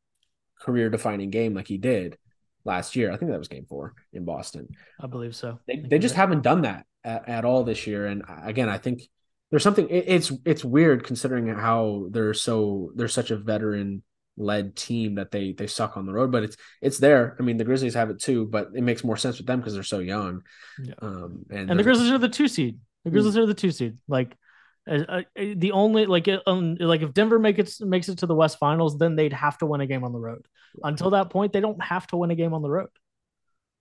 career defining game like he did last year. I think that was game four in Boston. I believe so. They, they just haven't done that at, at, all this year. And again, I think there's something, it, it's, it's weird considering how they're so, they're such a veteran led team that they, they suck on the road, but it's, it's there. I mean, the Grizzlies have it too, but it makes more sense with them because they're so young. Yeah. Um, and, and the Grizzlies are the two seed. The Grizzlies are the two seed. Like uh, the only like um, like if Denver make it makes it to the West Finals, then they'd have to win a game on the road. Until that point, they don't have to win a game on the road.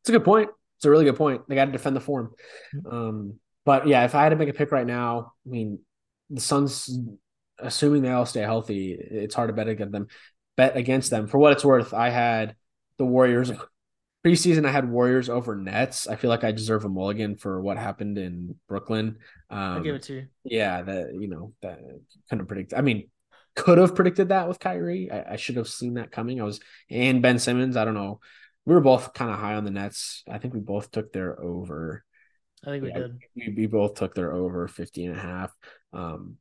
It's a good point. It's a really good point. They got to defend the form. Mm-hmm. Um, but yeah, if I had to make a pick right now, I mean, the Suns, assuming they all stay healthy, it's hard to bet against them. Bet against them. For what it's worth, I had the Warriors preseason I had Warriors over Nets. I feel like I deserve a mulligan for what happened in Brooklyn. Um, I give it to you. Yeah, that you know that kind of predict. I mean, could have predicted that with Kyrie. I, I, should have seen that coming. I was and Ben Simmons. I don't know. We were both kind of high on the Nets. I think we both took their over. I think we yeah, did. We, we, both took their over 50 and a half. Um,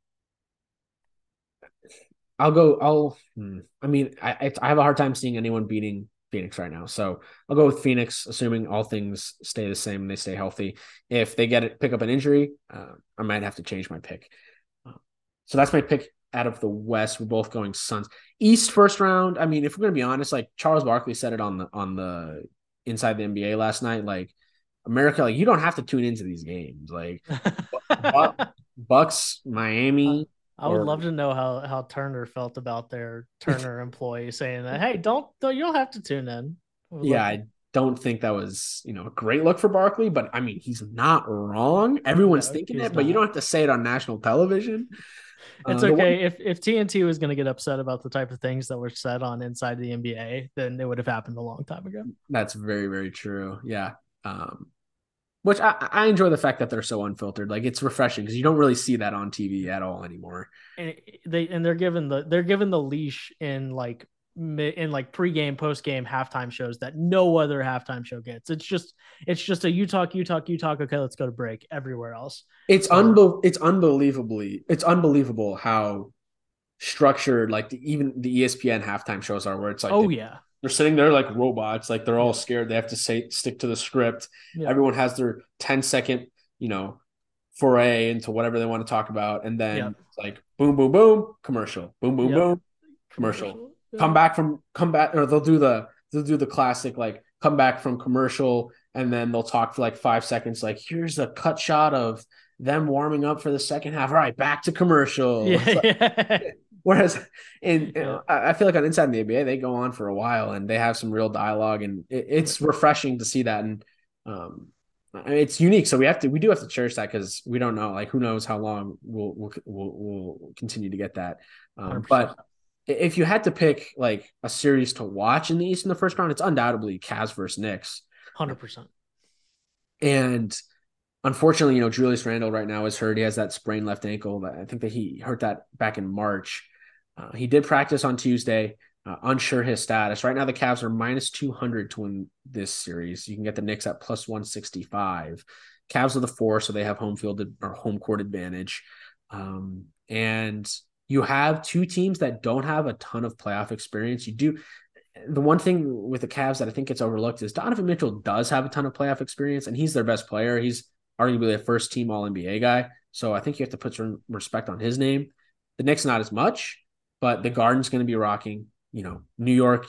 I'll go. I'll. Hmm, I mean, I I have a hard time seeing anyone beating Phoenix right now. So I'll go with Phoenix, assuming all things stay the same and they stay healthy. If they get it, pick up an injury, uh, I might have to change my pick. Uh, so that's my pick out of the West. We're both going Suns. East first round. I mean, if we're gonna be honest, like Charles Barkley said it on the on the inside the NBA last night. Like America, like you don't have to tune into these games. Like Bucks, Miami, I would or, love to know how how Turner felt about their Turner employee saying that. Hey, don't, you don't have to tune in. Yeah, I don't think that was you know a great look for Barkley, but I mean he's not wrong. Everyone's no, thinking it, not. but you don't have to say it on national television. It's uh, okay one... if if TNT was going to get upset about the type of things that were said on Inside the NBA, then it would have happened a long time ago. That's very very true. Yeah. Um, which I, I enjoy the fact that they're so unfiltered. Like it's refreshing because you don't really see that on TV at all anymore. And they and they're given the they're given the leash in like in like pregame, postgame, halftime shows that no other halftime show gets. It's just it's just a you talk, you talk, you talk. Okay, let's go to break. Everywhere else, it's um, unbe- it's unbelievably it's unbelievable how structured like the, even the ESPN halftime shows are, where it's like oh they, yeah, they're sitting there like robots, like they're all scared. They have to say stick to the script. Yeah. Everyone has their 10 second, you know, foray into whatever they want to talk about, and then yeah. it's like boom, boom, boom, commercial, boom, boom, boom, commercial. commercial. Yeah. Come back from come back, or they'll do the they'll do the classic like come back from commercial, and then they'll talk for like five seconds. Like here's a cut shot of them warming up for the second half. All right, back to commercial. Yeah. Whereas in. I feel like on Inside the NBA, they go on for a while and they have some real dialogue, and it, it's refreshing to see that. And um, it's unique, so we have to we do have to cherish that because we don't know, like who knows how long we'll we'll we'll, we'll continue to get that. Um, but if you had to pick like a series to watch in the East in the first round, it's undoubtedly Cavs versus Knicks. Hundred percent. And unfortunately, you know, Julius Randle right now is hurt. He has that sprained left ankle. I think that he hurt that back in March. Uh, he did practice on Tuesday. Uh, unsure his status. Right now, the Cavs are minus 200 to win this series. You can get the Knicks at plus 165. Cavs are the four, so they have home field or home court advantage. Um, and you have two teams that don't have a ton of playoff experience. You do. The one thing with the Cavs that I think gets overlooked is Donovan Mitchell does have a ton of playoff experience, and he's their best player. He's arguably a first team All NBA guy. So I think you have to put some respect on his name. The Knicks, not as much but the Garden's going to be rocking. You know, New York,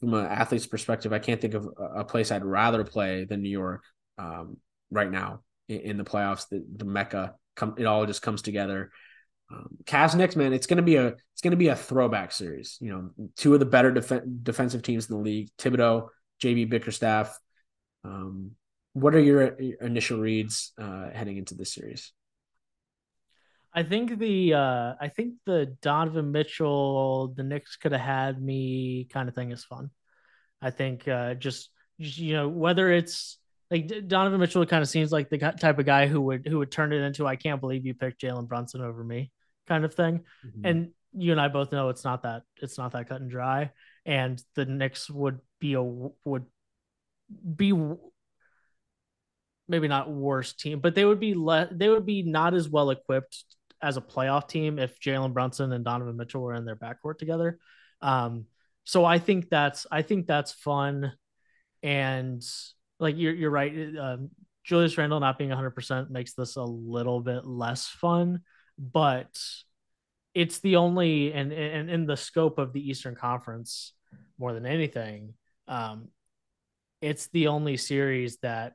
from an athlete's perspective, I can't think of a place I'd rather play than New York um, right now in, in, the playoffs. The, the Mecca, come, it all just comes together. Um, Cavs Knicks, man, it's gonna be a it's gonna be a throwback series. You know, two of the better def- defensive teams in the league: Thibodeau, JB Bickerstaff. Um, what are your initial reads uh, heading into this series? I think the uh I think the Donovan Mitchell, the Knicks could have had me kind of thing is fun. I think uh just, just you know whether it's like Donovan Mitchell kind of seems like the type of guy who would who would turn it into I can't believe you picked Jalen Brunson over me kind of thing. Mm-hmm. And you and I both know it's not that it's not that cut and dry. And the Knicks would be a would be maybe not worse team, but they would be le- they would be not as well equipped as a playoff team if Jalen Brunson and Donovan Mitchell were in their backcourt together. Um, so I think that's I think that's fun, and like you're you're right. Um, Julius Randle not being 100% makes this a little bit less fun, but it's the only and and in the scope of the Eastern Conference more than anything, um, it's the only series that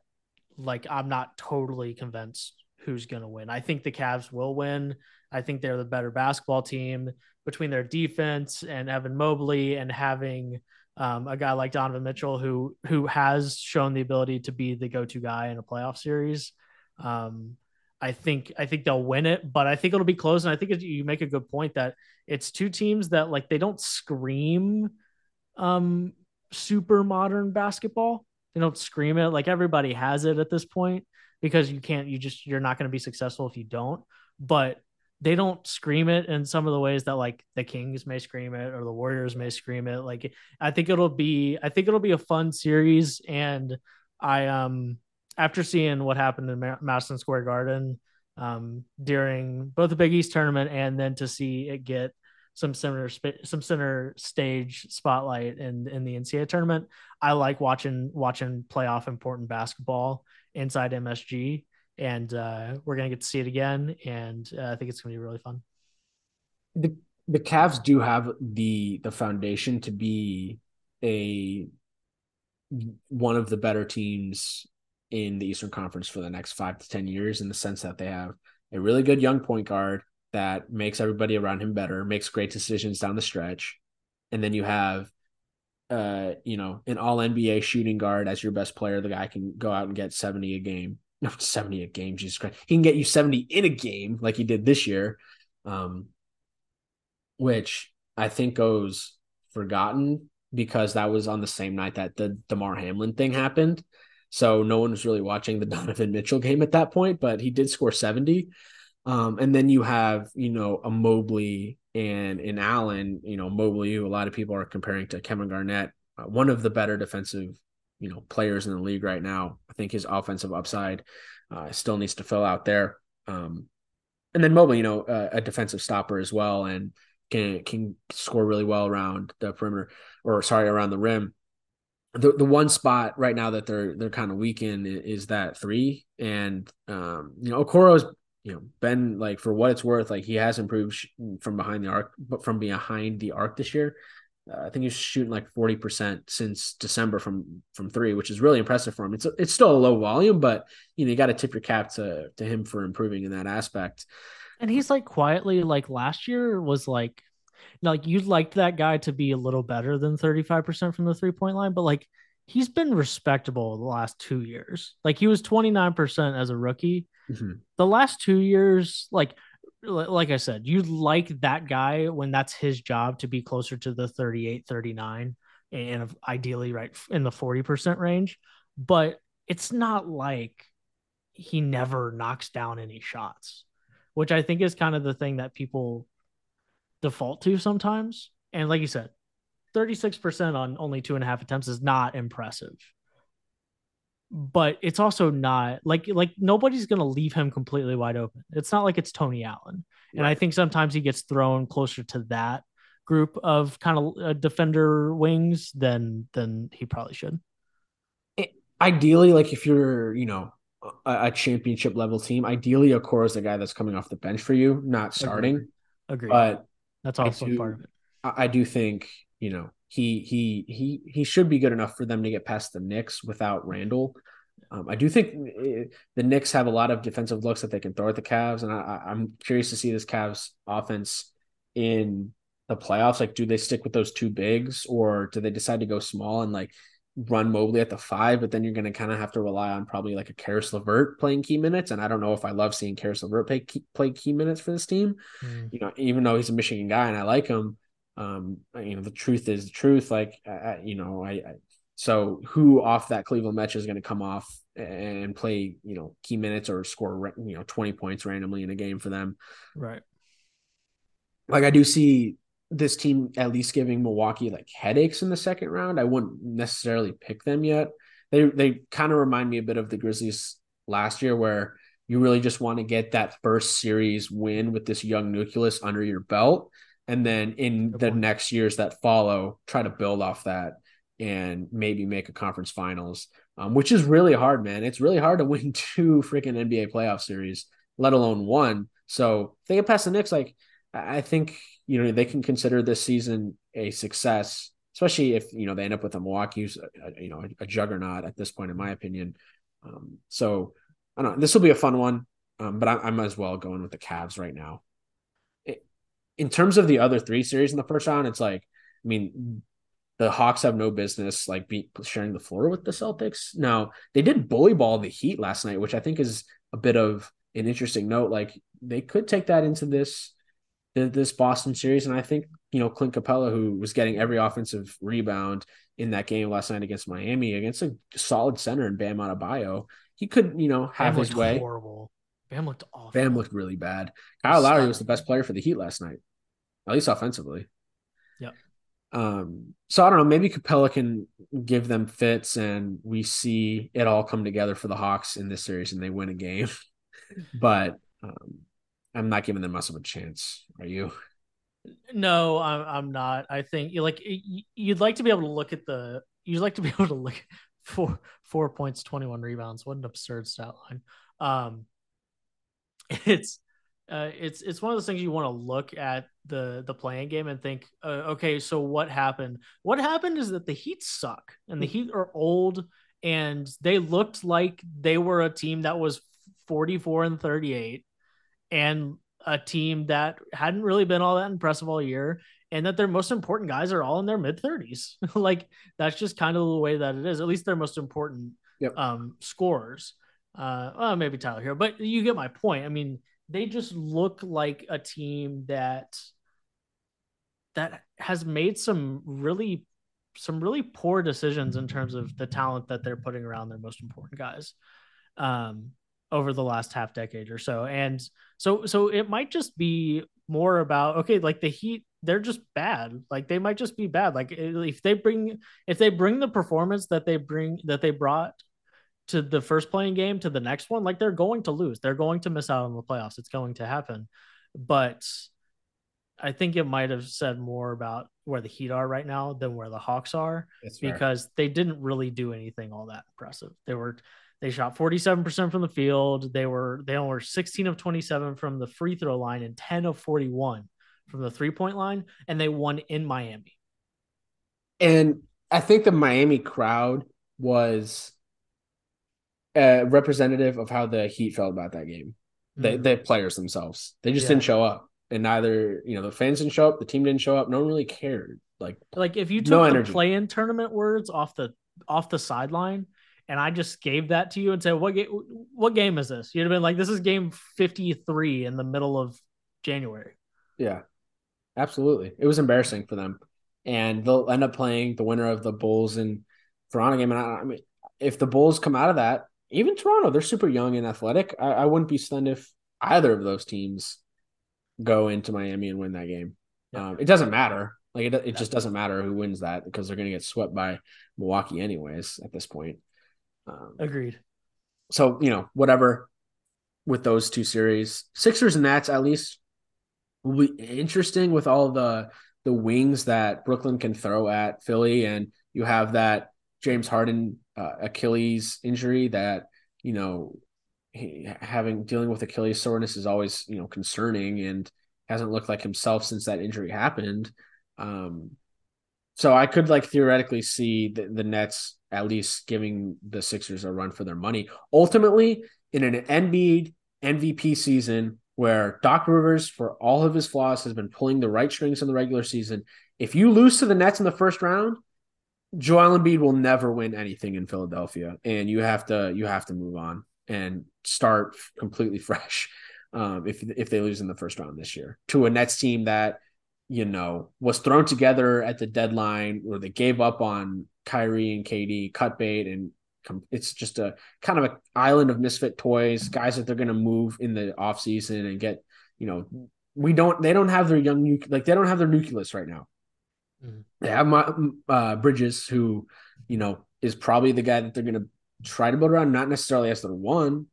like I'm not totally convinced who's going to win. I think the Cavs will win. I think they're the better basketball team between their defense and Evan Mobley and having um, a guy like Donovan Mitchell who who has shown the ability to be the go-to guy in a playoff series. Um, I think I think they'll win it, but I think it'll be close. And I think you make a good point that it's two teams that like they don't scream um, super modern basketball. They don't scream it like everybody has it at this point because you can't. You just you're not going to be successful if you don't. But they don't scream it in some of the ways that like the Kings may scream it or the Warriors may scream it. Like I think it'll be I think it'll be a fun series and I um after seeing what happened in Madison Square Garden um during both the Big East tournament and then to see it get some center some center stage spotlight in in the NCAA tournament. I like watching watching playoff important basketball inside MSG and uh, we're gonna get to see it again, and uh, I think it's gonna be really fun. The the Cavs do have the the foundation to be a one of the better teams in the Eastern Conference for the next five to ten years, in the sense that they have a really good young point guard that makes everybody around him better, makes great decisions down the stretch, and then you have uh, you know, an all NBA shooting guard as your best player, the guy can go out and get 70 a game. No 70 a game jesus christ. He can get you 70 in a game like he did this year um which i think goes forgotten because that was on the same night that the damar hamlin thing happened. So no one was really watching the donovan mitchell game at that point but he did score 70 um and then you have you know a mobley and in allen you know mobley who a lot of people are comparing to kevin garnett uh, one of the better defensive you know players in the league right now. I think his offensive upside uh, still needs to fill out there. Um, and then Mobley, you know, uh, a defensive stopper as well, and can can score really well around the perimeter, or sorry, around the rim. The the one spot right now that they're they're kind of weak in is that three, and um, you know, Okoro's you know Ben like for what it's worth, like he has improved from behind the arc, but from behind the arc this year. Uh, I think he's shooting like forty percent since December from from three, which is really impressive for him. It's it's still a low volume, but you know you got to tip your cap to to him for improving in that aspect. And he's like quietly like last year was like like you'd like that guy to be a little better than 35% from the three point line, but like he's been respectable the last two years. Like he was 29% as a rookie. Mm-hmm. The last two years, like like I said, you like that guy when that's his job to be closer to the 38, 39, and ideally right in the 40% range. But it's not like he never knocks down any shots, which I think is kind of the thing that people default to sometimes. And like you said, 36% on only two and a half attempts is not impressive but it's also not like like nobody's going to leave him completely wide open. It's not like it's Tony Allen. And. I think sometimes he gets thrown closer to that group of kind of uh, defender wings than than he probably should. Ideally, like if you're, you know, a, a championship level team, ideally Okoro is the guy that's coming off the bench for you, not starting. Agree. But that's also do, part of it. I, I do think, you know, he he he he should be good enough for them to get past the Knicks without Randle. Um, I do think eh, the Knicks have a lot of defensive looks that they can throw at the Cavs, and I, am curious to see this Cavs offense in the playoffs. Like, do they stick with those two bigs, or do they decide to go small and like run Mobley at the five? But then you're going to kind of have to rely on probably like a Caris LeVert playing key minutes, and I don't know if I love seeing Caris LeVert play key, play key minutes for this team. Mm. You know, even though he's a Michigan guy and I like him, um, you know, the truth is the truth. Like, I, you know, I, I so who off that Cleveland match is going to come off and play, you know, key minutes or score, you know, 20 points randomly in a game for them. Right. Like I do see this team at least giving Milwaukee like headaches in the second round. I wouldn't necessarily pick them yet. They they kind of remind me a bit of the Grizzlies last year where you really just want to get that first series win with this young nucleus under your belt. And then in Good the point. next years that follow, try to build off that and maybe make a conference finals, um, which is really hard, man. It's really hard to win two freaking NBA playoff series, let alone one. So if they get past the Knicks, like I think you know they can consider this season a success, especially if you know they end up with a Milwaukee, you know, a, juggernaut at this point, in my opinion. Um, so I don't know. This will be a fun one, um, but I, I'm as well going with the Cavs right now. In terms of the other three series in the first round, it's like, I mean, the Hawks have no business like be, sharing the floor with the Celtics. Now they did bully ball the Heat last night, which I think is a bit of an interesting note. Like they could take that into this this Boston series, and I think you know Clint Capela, who was getting every offensive rebound in that game last night against Miami, against a solid center in Bam Adebayo, he could you know have his way. Horrible. Bam looked awful. Bam looked really bad. Kyle Lowry was the best player for the Heat last night, at least offensively. Yeah. Um, so I don't know. Maybe Capela can give them fits, and we see it all come together for the Hawks in this series, and they win a game. but um, I'm not giving them much of a chance. Are you? No, I'm. I'm not. I think you like you'd like to be able to look at the. You'd like to be able to look four four points, twenty one rebounds. What an absurd stat line. Um, it's uh, it's it's one of those things you want to look at the the play-in game and think, uh, okay, so what happened? What happened is that the Heat suck and the Heat are old and they looked like they were a team that was 44 and 38 and a team that hadn't really been all that impressive all year and that their most important guys are all in their mid 30s like that's just kind of the way that it is at least their most important yep. um scorers uh well, maybe tyler herro but you get my point i mean they just look like a team that that has made some really some really poor decisions in terms of the talent that they're putting around their most important guys um over the last half decade or so. And so so it might just be more about okay, like the Heat they're just bad. Like they might just be bad. Like if they bring if they bring the performance that they bring that they brought to the first play-in game to the next one, like they're going to lose. They're going to miss out on the playoffs. It's going to happen. But I think it might have said more about where the Heat are right now than where the Hawks are because they didn't really do anything all that impressive. They were they shot 47% from the field. They were they were 16 of 27 from the free throw line and 10 of 41 from the three point line, and they won in Miami. And I think the Miami crowd was uh, representative of how the Heat felt about that game. Mm-hmm. The, the players themselves, they just yeah. didn't show up, and neither you know the fans didn't show up, the team didn't show up. No one really cared. Like like if you took no the play-in tournament words off the off the sideline and I just gave that to you and said, "What game? What game is this?" You'd have been like, "This is game fifty-three in the middle of January." Yeah, absolutely. It was embarrassing for them, and they'll end up playing the winner of the Bulls and Toronto game. And I, I mean, if the Bulls come out of that, even Toronto, they're super young and athletic. I, I wouldn't be stunned if either of those teams go into Miami and win that game. Yeah. Um, it doesn't matter. Like it, it just doesn't matter who wins that because they're going to get swept by Milwaukee anyways at this point. Um, Agreed. So you know, whatever with those two series, Sixers and Nets at least will be interesting with all the the wings that Brooklyn can throw at Philly, and you have that James Harden uh, Achilles injury that you know he, having dealing with Achilles soreness is always you know concerning and hasn't looked like himself since that injury happened. Um, so I could like theoretically see the, the Nets at least giving the Sixers a run for their money. Ultimately, in an Embiid MVP season where Doc Rivers, for all of his flaws, has been pulling the right strings in the regular season. If you lose to the Nets in the first round, Joel Embiid will never win anything in Philadelphia, and you have to you have to move on and start completely fresh. Um, if if they lose in the first round this year to a Nets team that you know, was thrown together at the deadline where they gave up on Kyrie and KD, cut bait, and it's just a kind of an island of misfit toys, guys that they're going to move in the offseason and get, you know, we don't, they don't have their young, like they don't have their nucleus right now. Mm-hmm. They have my, uh, Bridges, who, you know, is probably the guy that they're going to try to build around, not necessarily as their one.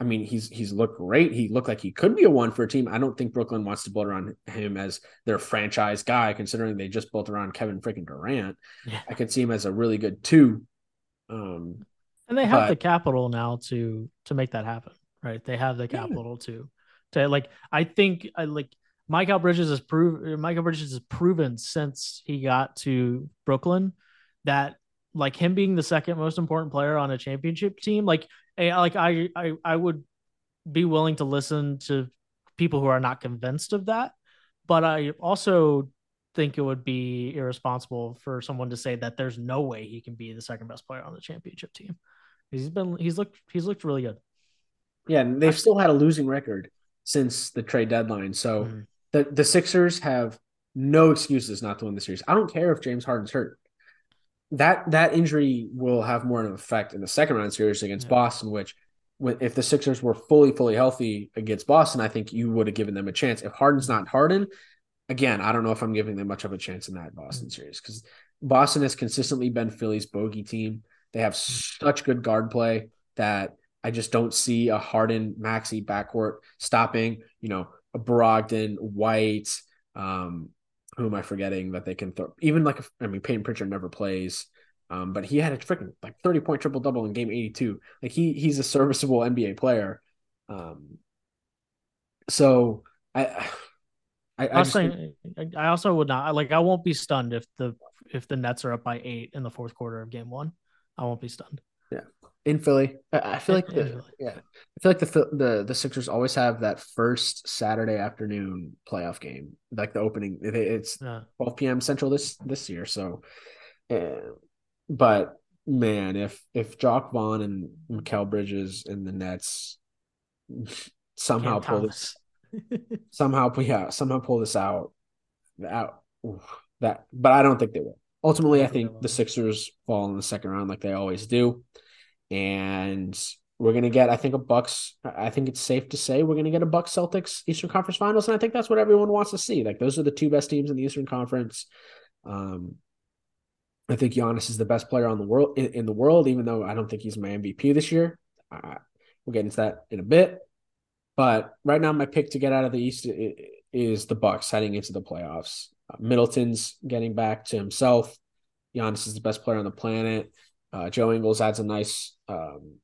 I mean, he's he's looked great. He looked like he could be a one for a team. I don't think Brooklyn wants to build around him as their franchise guy, considering they just built around Kevin freaking Durant. Yeah. I could see him as a really good two. Um, and they have but, the capital now to to make that happen, right? They have the capital yeah. to to like. I think I like Mikal Bridges has proved Mikal Bridges has proven since he got to Brooklyn that like him being the second most important player on a championship team, like like I I I would be willing to listen to people who are not convinced of that, but I also think it would be irresponsible for someone to say that there's no way he can be the second best player on the championship team. He's been he's looked he's looked really good. Yeah, and they've still had a losing record since the trade deadline. So mm-hmm. The the Sixers have no excuses not to win the series. I don't care if James Harden's hurt that that injury will have more of an effect in the second round series against yeah. Boston, which if the Sixers were fully fully healthy against Boston, I think you would have given them a chance. If Harden's not Harden, again, I don't know if I'm giving them much of a chance in that Boston mm-hmm. series because Boston has consistently been Philly's bogey team. They have mm-hmm. such good guard play that I just don't see a Harden Maxey backcourt stopping. You know, Brogdon, White, um, who am I forgetting that they can throw? Even like, I mean, Payton Pritchard never plays, um, but he had a freaking like 30 point triple double in game 82. Like he he's a serviceable NBA player. Um, so I, I, I, saying. I also would not like, I won't be stunned if the, if the Nets are up by eight in the fourth quarter of game one. I won't be stunned. Yeah in Philly. I, feel like the yeah, I feel like the the the Sixers always have that first Saturday afternoon playoff game, like the opening. It's yeah. 12 p.m. Central this this year. So, uh, but man, if if Jacque Vaughn and Mikal Bridges and the Nets somehow Cam pull Thomas. this, somehow yeah, somehow pull this out, out that, but I don't think they will. Ultimately, I think the Sixers fall in the second round like they always do and we're gonna get, I think, a Bucks. I think it's safe to say we're gonna get a Bucks Celtics Eastern Conference Finals, and I think that's what everyone wants to see. Like those are the two best teams in the Eastern Conference. Um, I think Giannis is the best player on the world in, in the world, even though I don't think he's my MVP this year. Uh, we'll get into that in a bit. But right now, my pick to get out of the East is the Bucks heading into the playoffs. Middleton's getting back to himself. Giannis is the best player on the planet. Uh, Joe Ingles adds a nice um,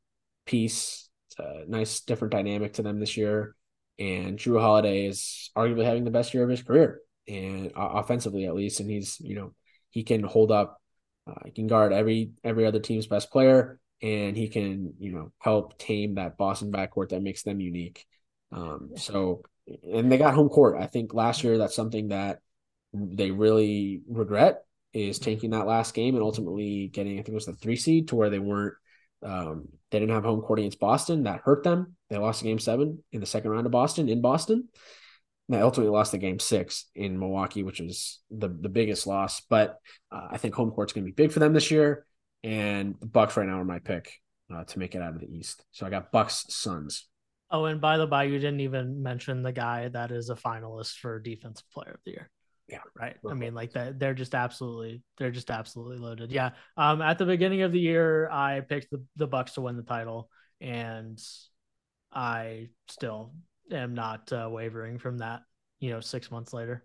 piece, a nice different dynamic to them this year. And Jrue Holiday is arguably having the best year of his career, and uh, offensively at least. And he's you know he can hold up, uh, he can guard every every other team's best player, and he can you know help tame that Boston backcourt that makes them unique. Um, so and they got home court. I think last year that's something that they really regret is taking that last game and ultimately getting, I think it was the three seed to where they weren't, um, they didn't have home court against Boston. That hurt them. They lost game seven in the second round of Boston in Boston. They ultimately lost the game six in Milwaukee, which was the, the biggest loss. But uh, I think home court's going to be big for them this year. And the Bucks right now are my pick uh, to make it out of the East. So I got Bucks Suns. Oh, and by the by, you didn't even mention the guy that is a finalist for Defensive Player of the Year. Yeah. Right. I mean, like that, they're just absolutely, they're just absolutely loaded. Yeah. Um, at the beginning of the year, I picked the, the Bucks to win the title, and I still am not uh, wavering from that. You know, six months later,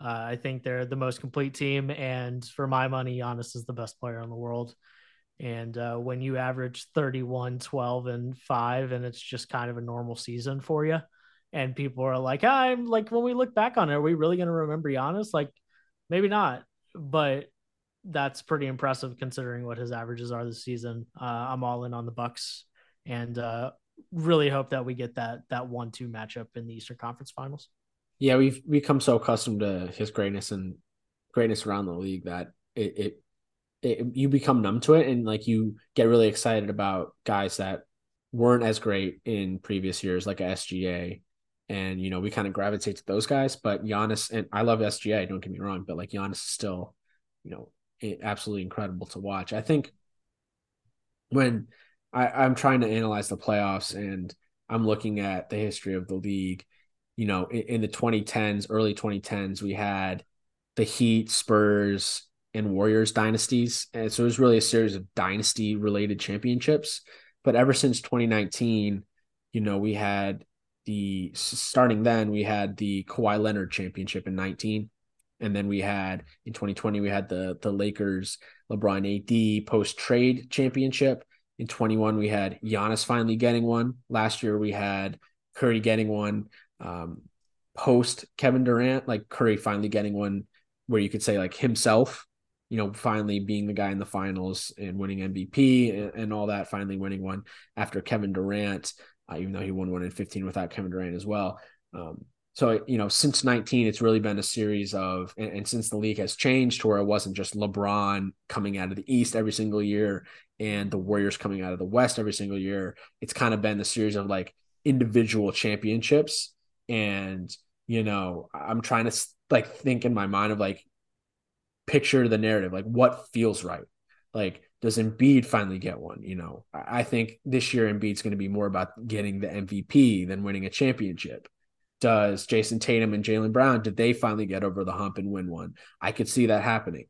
uh, I think they're the most complete team, and for my money, Giannis is the best player in the world. And uh, when you average 31, 12, and five, and it's just kind of a normal season for you, and people are like, I'm like, when we look back on it, are we really going to remember Giannis? Like, maybe not, but that's pretty impressive considering what his averages are this season. Uh, I'm all in on the Bucks, and uh, really hope that we get that that one two matchup in the Eastern Conference Finals. Yeah, we've become so accustomed to his greatness and greatness around the league that it, it, it you become numb to it, and like you get really excited about guys that weren't as great in previous years, like a SGA and you know we kind of gravitate to those guys. But Giannis and I love SGA, don't get me wrong, but like Giannis is still, you know, absolutely incredible to watch. I think when I, I'm trying to analyze the playoffs and I'm looking at the history of the league, you know, in, in the 2010s, early 2010s, we had the Heat, Spurs, and Warriors dynasties, and so it was really a series of dynasty related championships. But ever since 2019 you know, we had the starting then we had the Kawhi Leonard championship in 19. And then we had in 2020, we had the the Lakers LeBron AD post trade championship. In 21, we had Giannis finally getting one. Last year, we had Curry getting one. Um, post Kevin Durant, like Curry finally getting one where you could say like himself, you know, finally being the guy in the finals and winning MVP and, and all that, finally winning one after Kevin Durant, uh, even though he won one in 15 without Kevin Durant as well. Um, so, you know, since 19, it's really been a series of, and, and, since the league has changed to where it wasn't just LeBron coming out of the East every single year and the Warriors coming out of the West every single year, it's kind of been the series of like individual championships. And, you know, I'm trying to like think in my mind of like, picture the narrative, like what feels right. Like, does Embiid finally get one? You know, I think this year Embiid's going to be more about getting the MVP than winning a championship does Jayson Tatum and Jaylen Brown, did they finally get over the hump and win one? I could see that happening.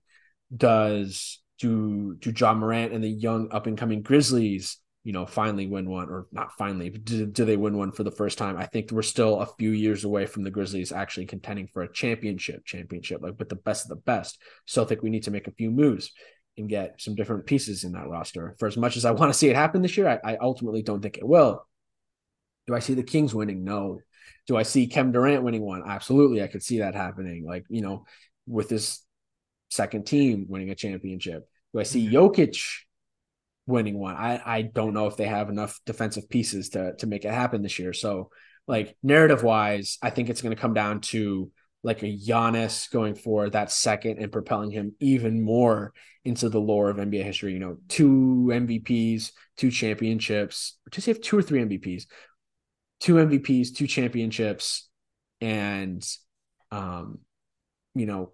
Does do do Ja Morant and the young up and coming Grizzlies, you know, finally win one or not finally, do, do they win one for the first time? I think we're still a few years away from the Grizzlies actually contending for a championship, championship, like with the best of the best. Still think we need to make a few moves and get some different pieces in that roster. For as much as I want to see it happen this year, I, I ultimately don't think it will. Do I see the Kings winning? No. Do I see Kevin Durant winning one? Absolutely. I could see that happening. Like, you know, with this second team winning a championship. Do I see mm-hmm. Jokic winning one? I, I don't know if they have enough defensive pieces to to make it happen this year. So, like narrative wise, I think it's going to come down to like a Giannis going for that second and propelling him even more into the lore of NBA history. You know, two MVPs, two championships. He have two or three MVPs? two MVPs, two championships, and um, you know,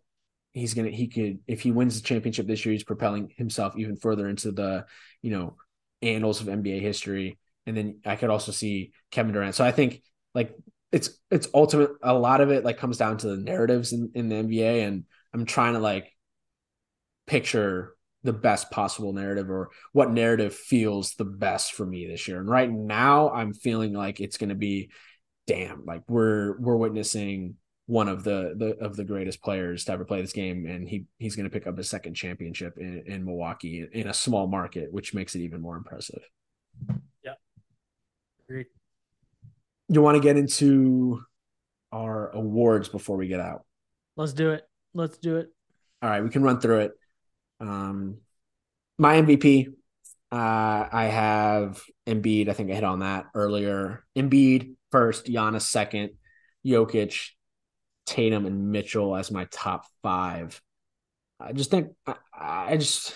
he's gonna he could if he wins the championship this year, he's propelling himself even further into the you know annals of NBA history. And then I could also see Kevin Durant. So I think like it's it's ultimate a lot of it like comes down to the narratives in, in the NBA. And I'm trying to like picture the best possible narrative or what narrative feels the best for me this year. And right now I'm feeling like it's going to be damn, like we're we're witnessing one of the the of the greatest players to ever play this game and he he's going to pick up his second championship in, in Milwaukee in a small market, which makes it even more impressive. Yeah. Agreed. You want to get into our awards before we get out? Let's do it. Let's do it. All right, we can run through it. Um, my MVP, uh, I have Embiid. I think I hit on that earlier. Embiid first, Giannis second, Jokic, Tatum, and Mitchell as my top five. I just think I, I just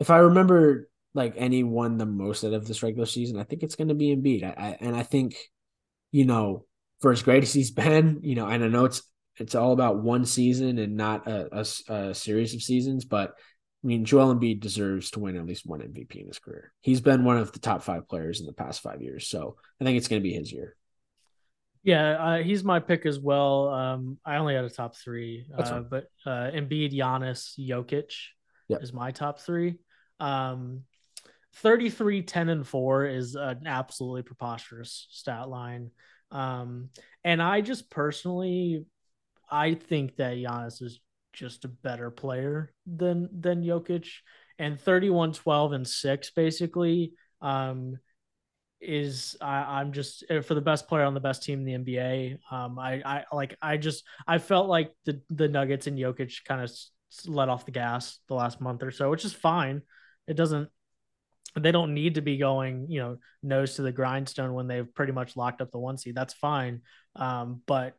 if I remember like anyone the most out of this regular season, I think it's going to be Embiid. I, I, and I think you know for as great as he's been, you know, and I know it's it's all about one season and not a, a, a, series of seasons. But I mean, Joel Embiid deserves to win at least one MVP in his career. He's been one of the top five players in the past five years, so I think it's going to be his year. Yeah, uh, he's my pick as well. Um, I only had a top three, uh, but uh, Embiid, Giannis, Jokic yep. is my top three. Um, 33, 10, and 4 is an absolutely preposterous stat line. Um, and I just personally I think that Giannis is just a better player than than Jokic. And 31, 12, and 6 basically um, is I, am just uh, for the best player on the best team in the NBA. Um, I, I like I just I felt like the the Nuggets and Jokic kind of let off the gas the last month or so, which is fine. It doesn't they don't need to be going, you know, nose to the grindstone when they've pretty much locked up the one seed. That's fine. Um, but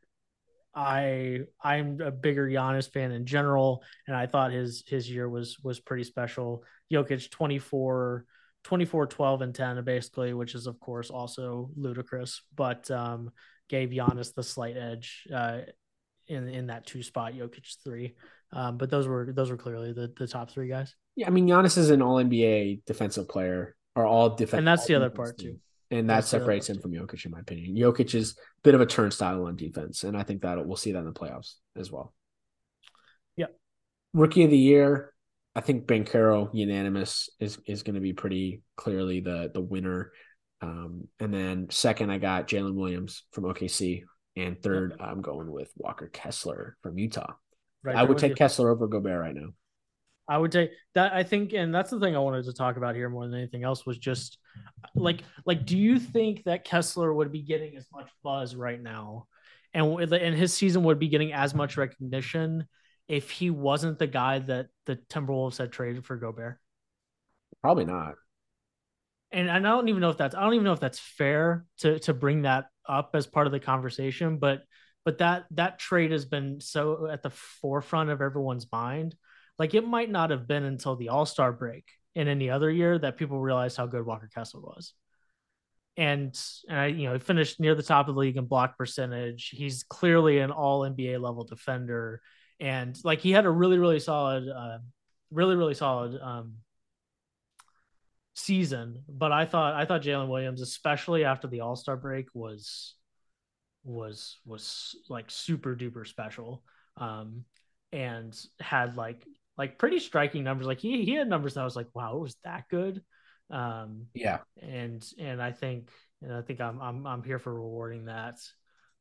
I I'm a bigger Giannis fan in general, and I thought his his year was was pretty special. Jokic 24, 24, 12, and 10, basically, which is of course also ludicrous, but um, gave Giannis the slight edge uh, in in that two spot. Jokic three, um, but those were those were clearly the the top three guys. Yeah, I mean Giannis is an All NBA defensive player, or all defense, and that's the other part too and that separates him from Jokic, in my opinion. Jokic is a bit of a turnstile on defense, and I think that we'll see that in the playoffs as well. Yeah, rookie of the year, I think Banchero unanimous is is going to be pretty clearly the the winner. Um, and then second, I got Jalen Williams from OKC. And third. I'm going with Walker Kessler from Utah. Right I would take. Kessler over Gobert right now. I would say that. I think, and that's the thing I wanted to talk about here more than anything else was just like, like, do you think that Kessler would be getting as much buzz right now, and and his season would be getting as much recognition if he wasn't the guy that the Timberwolves had traded for Gobert? Probably not. And, And I don't even know if that's I don't even know if that's fair to to bring that up as part of the conversation, but but that that trade has been so at the forefront of everyone's mind. Like it might not have been until the All Star break in any other year that people realized how good Walker Kessler was. And and I you know he finished near the top of the league in block percentage. He's clearly an All NBA level defender, and like he had a really really solid, uh, really really solid um, season. But I thought I thought Jalen Williams, especially after the All Star break, was was was like super duper special, um, and had like like pretty striking numbers. Like he he had numbers that I was like, wow, it was that good. Um, Yeah. and and I think and I think I'm I'm I'm here for rewarding that.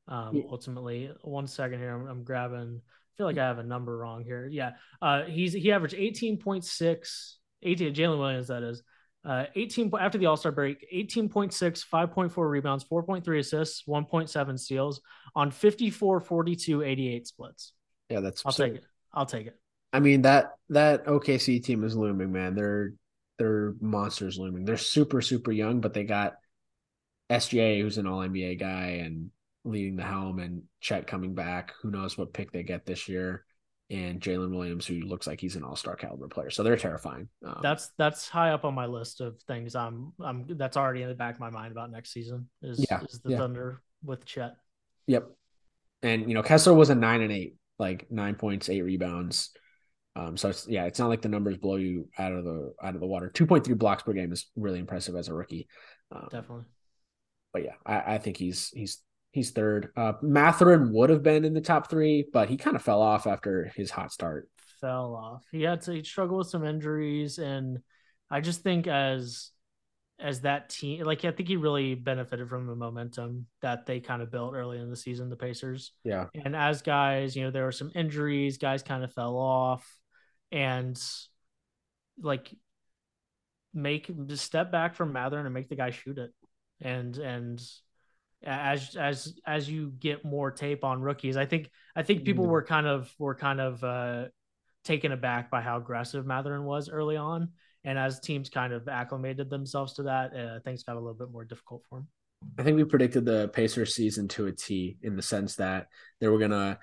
Um, Yeah. ultimately, one second here, I'm, I'm grabbing. I feel like I have a number wrong here. Yeah, uh, he's he averaged 18.6, 18 Jalen Williams that is. Uh, 18 after the All Star break, 18.6, 5.4 rebounds, 4.3 assists, 1.7 steals on 54, 42, 88 splits. Yeah, that's I'll so- take it. I'll take it. I mean that that OKC team is looming, man. They're they're monsters looming. They're super super young, but they got SGA, who's an All NBA guy and leading the helm, and Chet coming back. Who knows what pick they get this year? And Jalen Williams, who looks like he's an All Star caliber player, so they're terrifying. Um, That's that's high up on my list of things. I'm I'm that's already in the back of my mind about next season. Is Yeah, is the yeah. Thunder with Chet? Yep. And you know, Kessler was a nine and eight, like nine points, eight rebounds. Um, so it's yeah, it's not like the numbers blow you out of the out of the water. Two point three blocks per game is really impressive as a rookie. Um, Definitely. but yeah, I, I think he's he's he's third. Uh, Mathurin would have been in the top three, but he kind of fell off after his hot start. Fell off. He had to struggle with some injuries, and I just think as as that team, like I think he really benefited from the momentum that they kind of built early in the season, the Pacers. Yeah, And as guys, you know, there were some injuries, guys kind of fell off, and like make just step back from Mathurin and make the guy shoot it. And and as as as you get more tape on rookies, I think I think people Mhm. were kind of were kind of uh taken aback by how aggressive Mathurin was early on. And as teams kind of acclimated themselves to that, uh, things got a little bit more difficult for him. I think we predicted the Pacers season to a T in the sense that they were gonna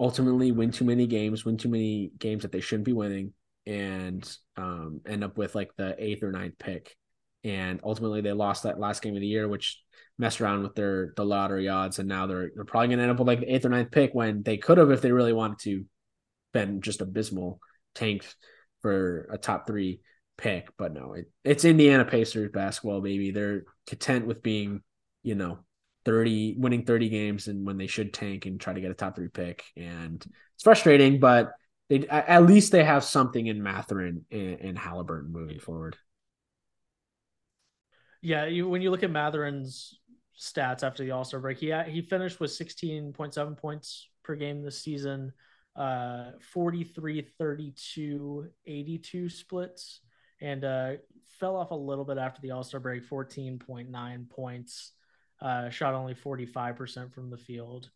ultimately win too many games, win too many games that they shouldn't be winning, and um, end up with like the eighth or ninth pick. And ultimately, they lost that last game of the year, which messed around with their the lottery odds, and now they're they're probably gonna end up with like the eighth or ninth pick when they could have, if they really wanted to, been just abysmal, tanked for a top three pick. But no, it, it's Indiana Pacers basketball, baby. They're content with being you know, 30 winning 30 games and when they should tank and try to get a top three pick. And it's frustrating, but they at least they have something in Mathurin and, and Halliburton moving forward. Yeah, you, when you look at Mathurin's stats after the All Star break, he he finished with 16.7 points per game this season, uh, 43, 32, 82 splits, and uh, fell off a little bit after the All Star break, 14.9 points, uh, shot only 45% from the field.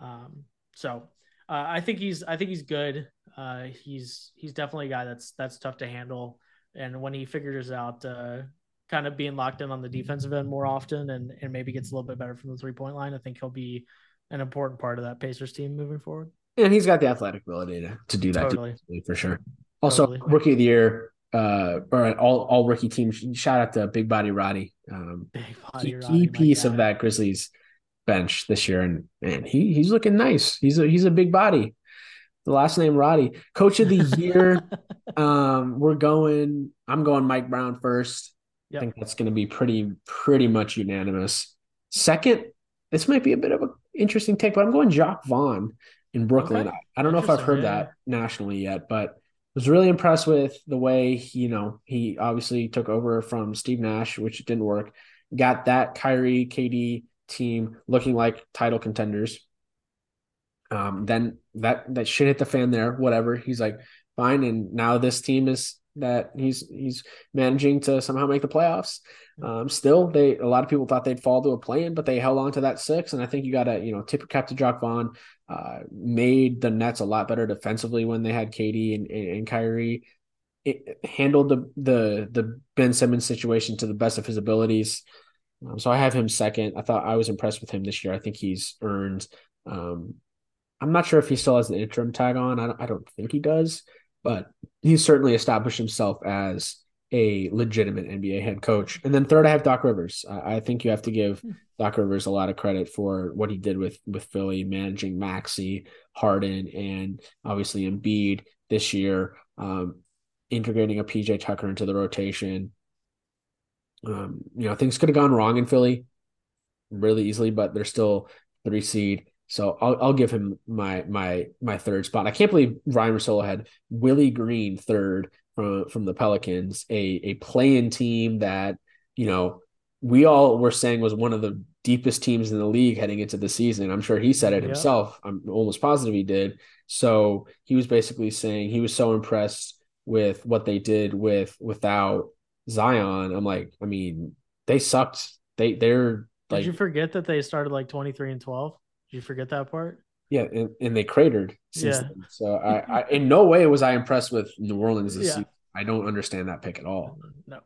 Um, so uh, I think he's I think he's good. Uh, he's he's definitely a guy that's that's tough to handle, and when he figures out. Uh, kind of being locked in on the defensive end more often and, and maybe gets a little bit better from the three point line, I think he'll be an important part of that Pacers team moving forward. And he's got the athletic ability to, to do that Totally. for sure. Also, Totally. rookie of the year, uh, or all all rookie team. Shout out to Big Body Roddy. Um, Big key, body, key Roddy, piece of that Grizzlies bench this year, and man, he he's looking nice. He's a he's a big body. The last name Roddy, coach of the year. um, we're going. I'm going Mike Brown first. I think that's going to be pretty pretty much unanimous. Second, this might be a bit of an interesting take, but I'm going Jacque Vaughn in Brooklyn. Okay. I, I don't know if I've heard yeah. that nationally yet, but was really impressed with the way he, you know he obviously took over from Steve Nash, which didn't work, got that Kyrie KD team looking like title contenders. Um, then that that shit hit the fan there. Whatever. He's like, fine. And now this team is that he's he's managing to somehow make the playoffs. Um, still, they a lot of people thought they'd fall to a play-in, but they held on to that six. And I think you got to you know tip your cap to Jacque Vaughn. Uh, made the Nets a lot better defensively when they had KD and, and, Kyrie. It handled the the the Ben Simmons situation to the best of his abilities. Um, so I have him second. I thought I was impressed with him this year. I think he's earned. Um, I'm not sure if he still has an interim tag on. I don't, I don't think he does, but he's certainly established himself as a legitimate NBA head coach. And then third, I have Doc Rivers. I, I think you have to give hmm. Doc Rivers a lot of credit for what he did with with Philly, managing Maxey, Harden, and obviously Embiid this year, um, integrating a PJ Tucker into the rotation. Um, you know, things could have gone wrong in Philly really easily, but they're still three seed. So I'll I'll give him my my my third spot. I can't believe Ryan Russillo had Willie Green third from from the Pelicans, a a play-in team that you know we all were saying was one of the deepest teams in the league heading into the season. I'm sure he said it himself. I'm almost positive he did. So he was basically saying he was so impressed with what they did with without Zion, I'm like, I mean, they sucked. They they're like. Did you forget that they started like 23 and 12? Did you forget that part? Yeah, and, and they cratered since yeah. then. So I, I, in no way was I impressed with New Orleans this yeah. season. I don't understand that pick at all. No,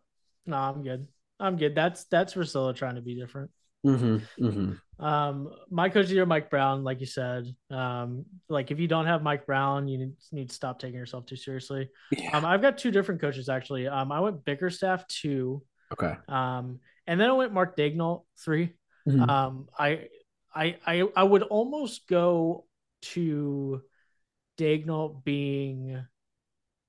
no, I'm good. I'm good. That's that's Russillo trying to be different. Mm-hmm, mm-hmm. Um, my coach of the year, Mike Brown, like you said, um, like if you don't have Mike Brown, you need, need to stop taking yourself too seriously. Yeah. Um, I've got two different coaches actually. Um, I went Bickerstaff two. Okay. Um, and then I went Mark Daigneault 3 mm-hmm. Um, I, I, I, I would almost go to Daigneault being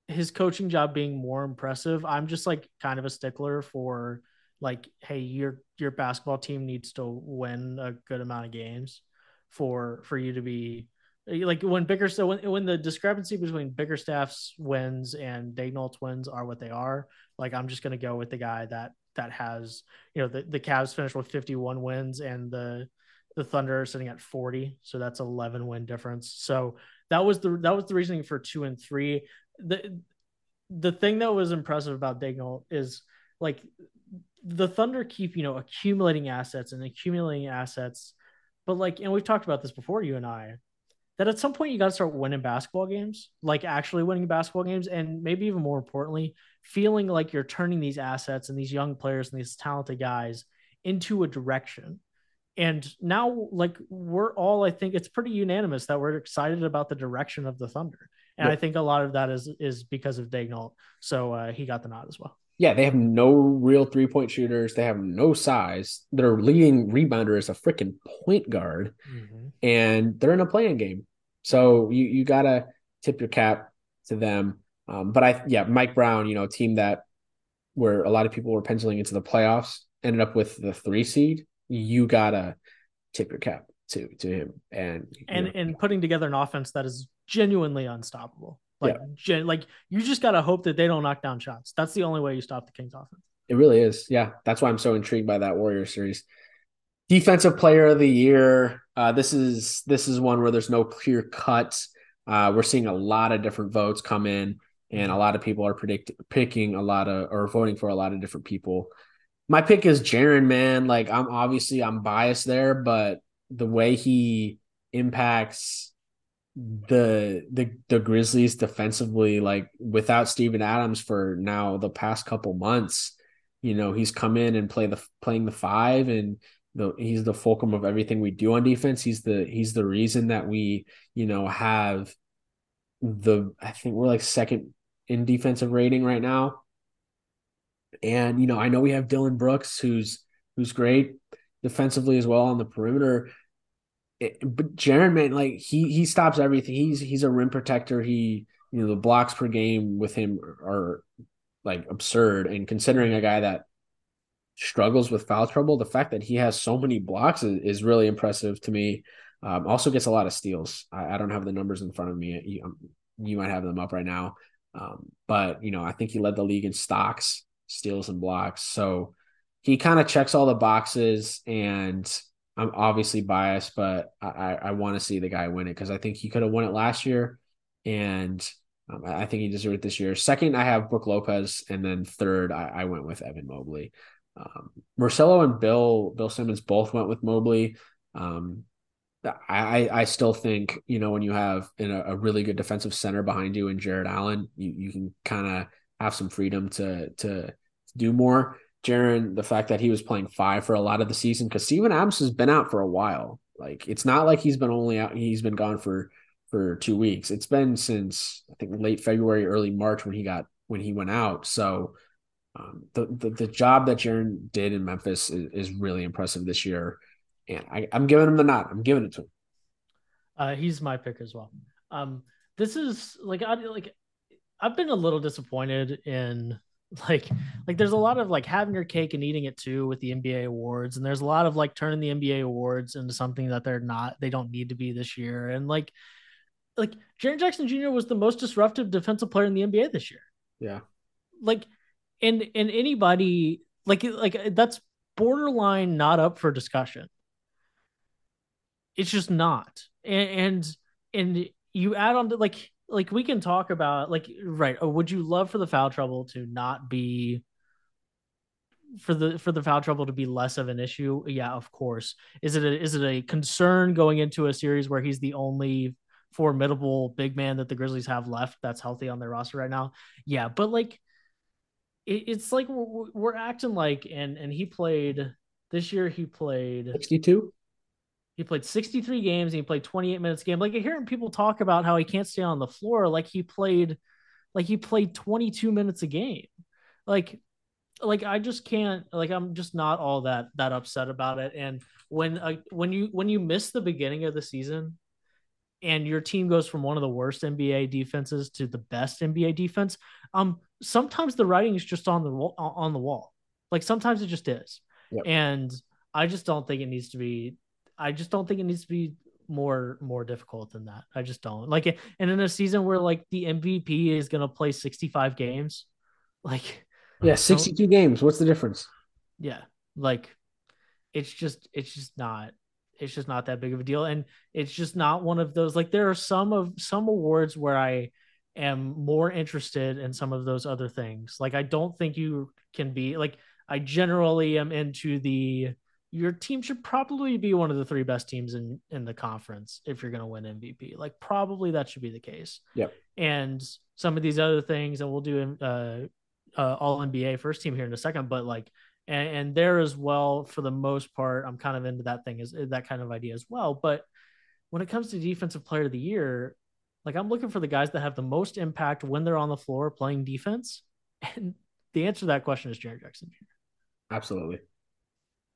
his coaching job being more impressive. I'm just like kind of a stickler for like hey your your basketball team needs to win a good amount of games for for you to be like when Bickerstaff when, when the discrepancy between Bickerstaff's wins and Daigneault's wins are what they are like I'm just gonna go with the guy that that has you know the the Cavs finished with 51 wins and the the Thunder are sitting at 40 so that's 11 win difference so that was the that was the reasoning for two and three the the thing that was impressive about Daigneault is like the Thunder keep, you know, accumulating assets and accumulating assets. But like, and we've talked about this before, you and I, that at some point you got to start winning basketball games, like actually winning basketball games. And maybe even more importantly, feeling like you're turning these assets and these young players and these talented guys into a direction. And now, like, we're all, I think it's pretty unanimous that we're excited about the direction of the Thunder. And I think a lot of that is is because of Daigneault. So uh, he got the nod as well yeah, they have no real three point shooters. They have no size. Their leading rebounder is a freaking point guard, mm-hmm. and they're in a play-in game. So you you gotta tip your cap to them. Um, but I yeah, Mike Brown, you know, team that where a lot of people were penciling into the playoffs, ended up with the three seed. You gotta tip your cap to to him and and know. and putting together an offense that is genuinely unstoppable. Like, yeah. gen, like you just gotta hope that they don't knock down shots. That's the only way you stop the Kings offense. It really is. Yeah, that's why I'm so intrigued by that Warrior series. Defensive Player of the Year. Uh, this is this is one where there's no clear cut. Uh, we're seeing a lot of different votes come in, and a lot of people are predict picking a lot of or voting for a lot of different people. My pick is Jaren. Man, like I'm obviously I'm biased there, but the way he impacts the the the Grizzlies defensively, like without Steven Adams for now the past couple months, you know, he's come in and play the playing the five and the he's the fulcrum of everything we do on defense. He's the he's the reason that we, you know, have the I think we're like second in defensive rating right now. And you know, I know we have Dillon Brooks who's who's great defensively as well on the perimeter it, but Jaren, man, like he he stops everything. He's he's a rim protector. He you know the blocks per game with him are, are like absurd. And considering a guy that struggles with foul trouble, the fact that he has so many blocks is, is really impressive to me. Um, also gets a lot of steals. I, I, don't have the numbers in front of me. You, um, you might have them up right now. Um, but you know, I think he led the league in stocks, steals, and blocks. So he kind of checks all the boxes, and I'm obviously biased, but I I want to see the guy win it because I think he could have won it last year, and um, I think he deserved it this year. Second, I have Brook Lopez, and then third, I, I went with Evan Mobley. Um, Marcelo and Bill Bill Simmons both went with Mobley. Um, I I still think you know when you have a, a really good defensive center behind you and Jarrett Allen, you you can kind of have some freedom to to do more. Jaren, the fact that he was playing five for a lot of the season because Steven Adams has been out for a while. Like it's not like he's been only out; he's been gone for for two weeks. It's been since I think late February, early March when he got when he went out. So um, the, the, the job that Jaren did in Memphis is, is really impressive this year, and I, am giving him the nod. I'm giving it to him. Uh, he's my pick as well. Um, this is like I like I've been a little disappointed in like like there's a lot of like having your cake and eating it too with the NBA awards and there's a lot of like turning the NBA awards into something that they're not they don't need to be this year and like like Jaren Jackson Jr. was the most disruptive defensive player in the NBA this year. Yeah. Like and and anybody like like that's borderline not up for discussion. It's just not. And and, and you add on to like like we can talk about like right, oh, would you love for the foul trouble to not be for the for the foul trouble to be less of an issue? Yeah of course. Is it a, is it a concern going into a series where he's the only formidable big man that the Grizzlies have left that's healthy on their roster right now. Yeah, but like it, it's like we're, we're acting like and and he played this year he played 62 he played 63 games and he played 28 minutes a game. Like hearing people talk about how he can't stay on the floor, like he played, like he played 22 minutes a game. Like, like I just can't. Like I'm just not all that that upset about it. And when uh, when you when you miss the beginning of the season, and your team goes from one of the worst NBA defenses to the best NBA defense, um, sometimes the writing is just on the on the wall. Like sometimes it just is, yep. and I just don't think it needs to be. I just don't think it needs to be more more difficult than that. I just don't like it. And in a season where like the MVP is gonna play sixty five games, like yeah, sixty two games. What's the difference? Yeah, like it's just it's just not it's just not that big of a deal and it's just not one of those like there are some of some awards where i am more interested in some of those other things like i don't think you can be like i generally am into the your team should probably be one of the three best teams in in the conference if you're going to win mvp like probably that should be the case. Yep. And some of these other things and we'll do uh, uh all nba first team here in a second but like and, and there as well for the most part i'm kind of into that thing is that kind of idea as well. But when it comes to defensive player of the year like i'm looking for the guys that have the most impact when they're on the floor playing defense. And the answer to that question is Jaren Jackson Jr. Absolutely.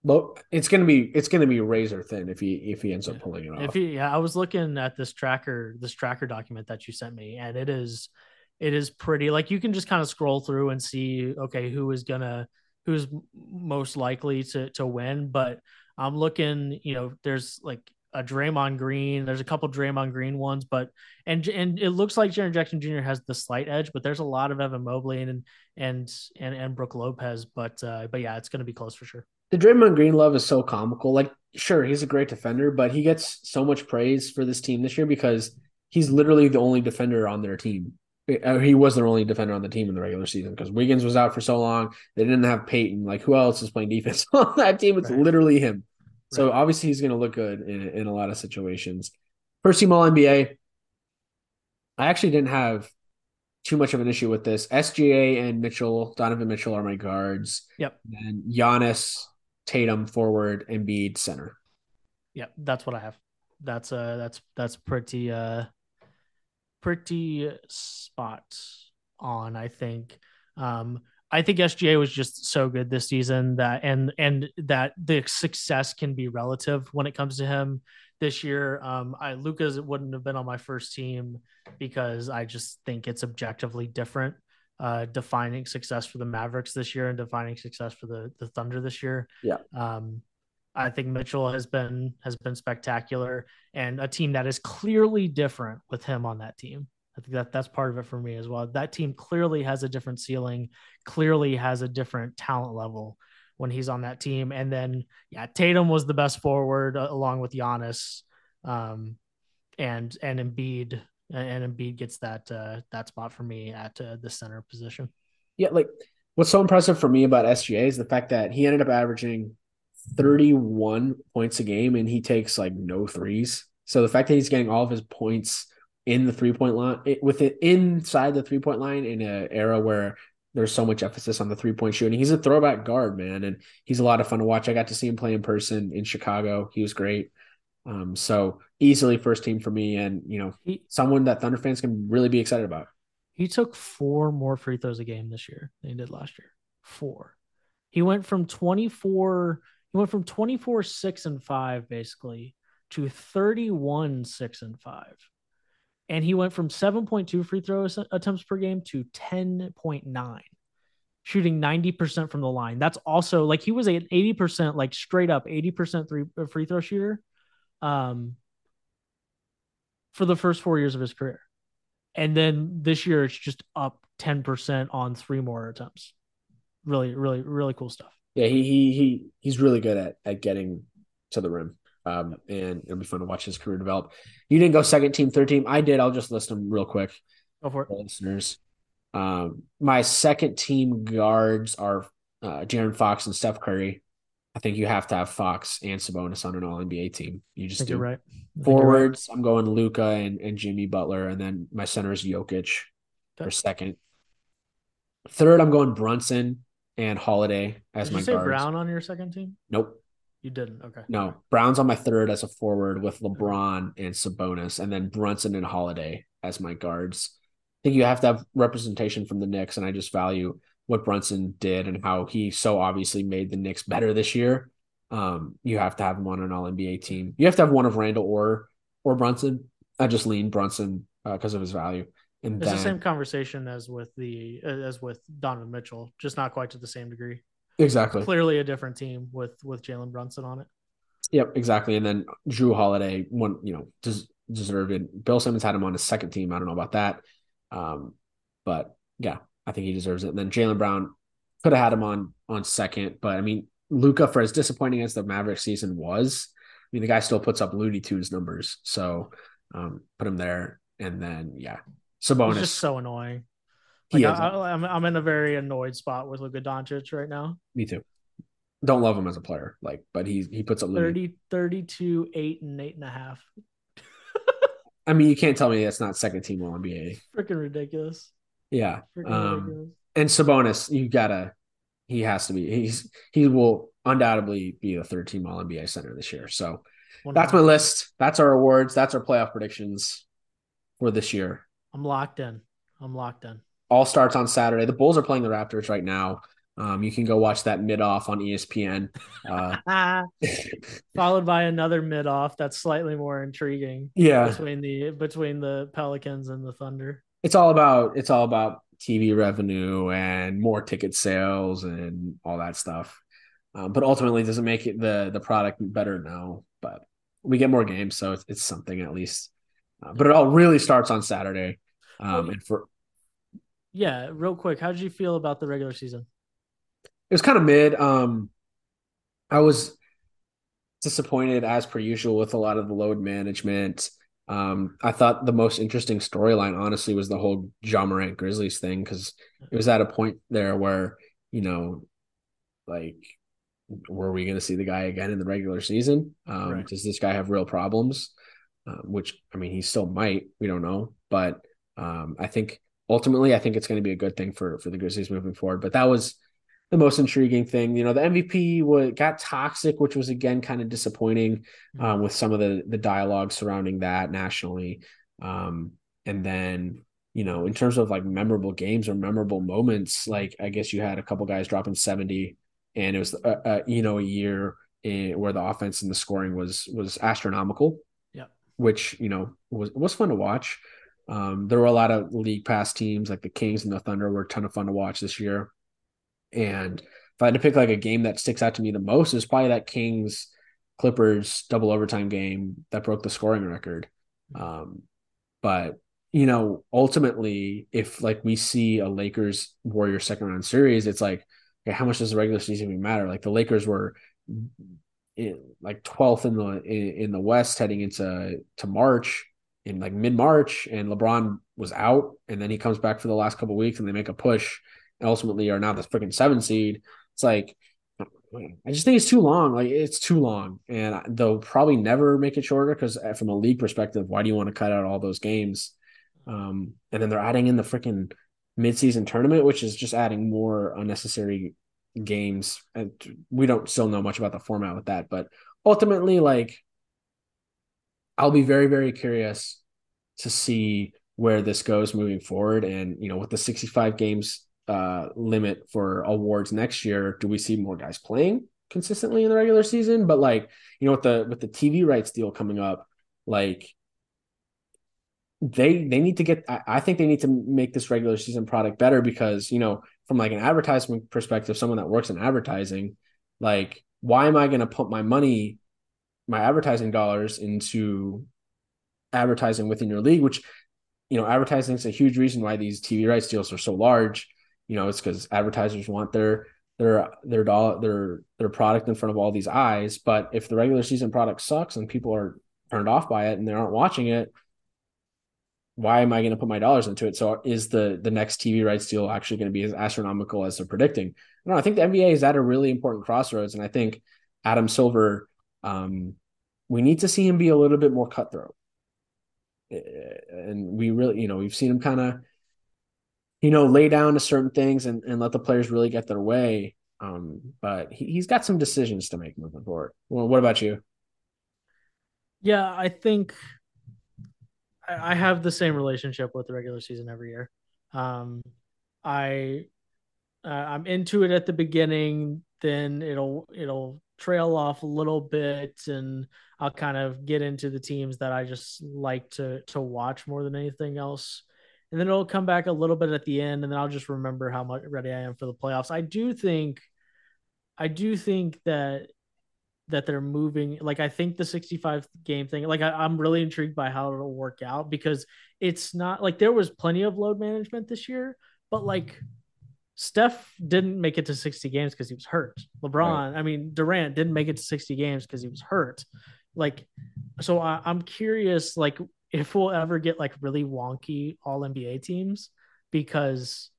Look, it's gonna be it's gonna be razor thin if he if he ends up pulling it off. If he, yeah, I was looking at this tracker this tracker document that you sent me, and it is it is pretty like you can just kind of scroll through and see okay who is gonna who's most likely to to win. But I'm looking, you know, there's like a Draymond Green. There's a couple Draymond Green ones, but and and it looks like Jaren Jackson Jr. has the slight edge, but there's a lot of Evan Mobley and and and and Brook Lopez. But uh, but yeah, it's going to be close for sure. The Draymond Green love is so comical. Like, sure, he's a great defender, but he gets so much praise for this team this year because he's literally the only defender on their team. Uh, he was their only defender on the team in the regular season because Wiggins was out for so long. They didn't have Payton. Like who else is playing defense on that team? It's right. literally him. So obviously he's going to look good in, in a lot of situations. First team All NBA. I actually didn't have too much of an issue with this. SGA and Mitchell, Donovan Mitchell are my guards. Yep. And Giannis, Tatum forward, Embiid center. Yeah, that's what I have. That's uh that's that's pretty uh pretty spot on, I think. Um, I think SGA was just so good this season that and and that the success can be relative when it comes to him this year. Um, I Luka's wouldn't have been on my first team because I just think it's objectively different. Uh, defining success for the Mavericks this year and defining success for the the Thunder this year. Yeah. Um, I think Mitchell has been has been spectacular and a team that is clearly different with him on that team. I think that that's part of it for me as well. That team clearly has a different ceiling, clearly has a different talent level when he's on that team. And then yeah, Tatum was the best forward uh, along with Giannis, um, and and Embiid and Embiid gets that uh, that spot for me at uh, the center position. Yeah, like what's so impressive for me about SGA is the fact that he ended up averaging 31 points a game and he takes like no threes. So the fact that he's getting all of his points in the three point line with it inside the three point line in an era where there's so much emphasis on the three point shooting. He's a throwback guard, man, and he's a lot of fun to watch. I got to see him play in person in Chicago. He was great. Um, so easily first team for me, and you know, he, someone that Thunder fans can really be excited about. He took four more free throws a game this year than he did last year. Four. He went from 24, he went from 24, six and five basically to 31, six and five. And he went from 7.2 free throw attempts per game to 10.9, shooting 90% from the line. That's also like he was an 80%, like straight up 80% three uh, free throw shooter um, for the first four years of his career. And then this year it's just up 10% on three more attempts. Really, really, really cool stuff. Yeah, he he he he's really good at at getting to the rim. Um, and it'll be fun to watch his career develop. You didn't go second team, third team. I did. I'll just list them real quick. Go for it. Listeners. Um, my second team guards are uh, De'Aaron Fox and Steph Curry. I think you have to have Fox and Sabonis on an All NBA team. You just do. right. Forwards, right. I'm going Luka and, and Jimmy Butler, and then my center is Jokic okay. for second. Third, I'm going Brunson and Holiday as Did my you say guards. Brown on your second team? Nope. You didn't. Okay. No, Brown's on my third as a forward with LeBron and Sabonis, and then Brunson and Holiday as my guards. I think you have to have representation from the Knicks, and I just value what Brunson did and how he so obviously made the Knicks better this year. Um, you have to have him on an All NBA team. You have to have one of Randle or or Brunson. I just lean Brunson because uh, of his value. And it's then, the same conversation as with the as with Donovan Mitchell, just not quite to the same degree. Exactly. Clearly a different team with with Jalen Brunson on it. Yep, exactly. And then Jrue Holiday, one you know, des- deserved it. Bill Simmons had him on his second team. I don't know about that, um, but yeah, I think he deserves it. And then Jaylen Brown could have had him on on second, but I mean, Luka, for as disappointing as the Maverick season was, I mean, the guy still puts up Looney Tunes numbers, so um, put him there. And then yeah, Sabonis He's just so annoying. Like I, am I'm in a very annoyed spot with Luka Doncic right now. Me too. Don't love him as a player, like, but he he puts up 30, 32, eight and eight and a half. I mean, you can't tell me that's not second team All NBA. Freaking ridiculous. Yeah. Um. And Sabonis, you gotta, he has to be. He's he will undoubtedly be the third team All NBA center this year. So that's my list. That's our awards. That's our playoff predictions for this year. I'm locked in. I'm locked in all starts on Saturday. The Bulls are playing the Raptors right now. Um, you can go watch that mid off on ESPN. Uh, Followed by another mid off that's slightly more intriguing. Yeah, between the between the Pelicans and the Thunder. It's all about it's all about TV revenue and more ticket sales and all that stuff. Um, but ultimately, doesn't make it the the product better? No, but we get more games, so it's, it's something at least. Uh, but it all really starts on Saturday. Um, and for yeah, real quick, how did you feel about the regular season? It was kind of mid. Um, I was disappointed as per usual with a lot of the load management. Um, I thought the most interesting storyline, honestly, was the whole Ja Morant Grizzlies thing because it was at a point there where you know, like, were we going to see the guy again in the regular season? Um, right. Does this guy have real problems? Um, which I mean, he still might. We don't know, but um, I think ultimately, I think it's going to be a good thing for for the Grizzlies moving forward. But that was the most intriguing thing. You know, the MVP was, got toxic, which was again kind of disappointing mm-hmm. um, with some of the the dialogue surrounding that nationally. Um, and then you know, in terms of like memorable games or memorable moments, like I guess you had a couple guys dropping seventy, and it was uh, uh, you know a year in, where the offense and the scoring was was astronomical. Yeah, which you know was was fun to watch. Um, there were a lot of league pass teams like the Kings and the Thunder were a ton of fun to watch this year. And if I had to pick like a game that sticks out to me the most, is probably that Kings Clippers double overtime game that broke the scoring record. Um, but you know, ultimately, if like we see a Lakers Warriors second round series, it's like, okay, how much does the regular season even matter? Like the Lakers were in, like 12th in the in, in the West heading into to March in like mid March, and LeBron was out, and then he comes back for the last couple weeks, and they make a push, ultimately are now the freaking seven seed. It's like I just think it's too long. Like it's too long, and they'll probably never make it shorter because uh, from a league perspective, why do you want to cut out all those games? Um, and then they're adding in the freaking midseason tournament, which is just adding more unnecessary games. And we don't still know much about the format with that, but ultimately, like I'll be very, very curious to see where this goes moving forward. And you know, with the 65 games uh, limit for awards next year, do we see more guys playing consistently in the regular season? But like, you know, with the with the TV rights deal coming up, like they they need to get I, I think they need to make this regular season product better because, you know, from like an advertisement perspective, someone that works in advertising, like, why am I gonna put my money, my advertising dollars into advertising within your league, which you know, advertising is a huge reason why these TV rights deals are so large you know, it's because advertisers want their their their dollar their their product in front of all these eyes. But if the regular season product sucks and people are turned off by it and they aren't watching it, why am I going to put my dollars into it? So is the the next TV rights deal actually going to be as astronomical as they're predicting? No, I think the NBA is at a really important crossroads, and I think Adam Silver, um, we need to see him be a little bit more cutthroat. And we really, you know, we've seen him kind of you know, lay down to certain things and, and let the players really get their way. Um, but he, he's got some decisions to make moving forward. Well, what about you? Yeah, I think I, I have the same relationship with the regular season every year. Um, I uh, I'm into it at the beginning, then it'll it'll trail off a little bit, and I'll kind of get into the teams that I just like to to watch more than anything else and then it'll come back a little bit at the end, and then I'll just remember how much ready I am for the playoffs. I do think, I do think that that they're moving. Like I think the 65 game thing. Like I, I'm really intrigued by how it'll work out because it's not like there was plenty of load management this year, but mm-hmm. like Steph didn't make it to 60 games because he was hurt. LeBron, right. I mean Durant didn't make it to 60 games because he was hurt. Like, so I, I'm curious, like if we'll ever get like really wonky all NBA teams because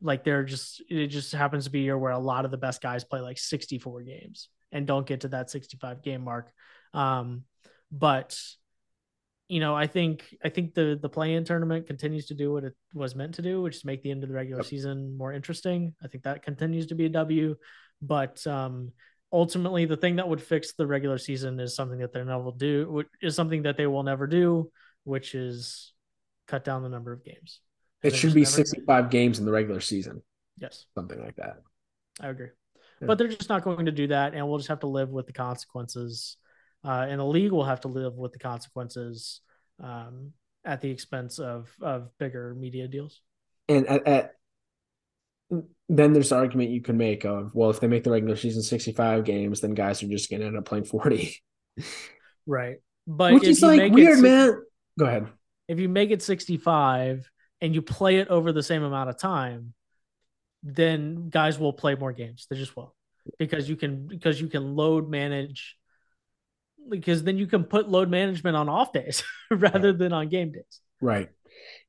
like they're just it just happens to be a year where a lot of the best guys play like 64 games and don't get to that 65 game mark. Um, but you know, I think I think the the play-in tournament continues to do what it was meant to do, which is make the end of the regular yep. season more interesting. I think that continues to be a W. But um, ultimately, the thing that would fix the regular season is something that they never do. Is something that they will never do, which is cut down the number of games. It should be 65 games in the regular season. Yes. Something like that. I agree. Yeah. But they're just not going to do that. And we'll just have to live with the consequences. Uh, and the league will have to live with the consequences um, at the expense of, of bigger media deals. And at, at then there's the argument you can make of well if they make the regular season 65 games then guys are just going to end up playing 40 right but which is like weird man Go ahead. If you make it 65 and you play it over the same amount of time, then guys will play more games. They just will. Because you can because you can load manage because then you can put load management on off days rather right. than on game days. Right.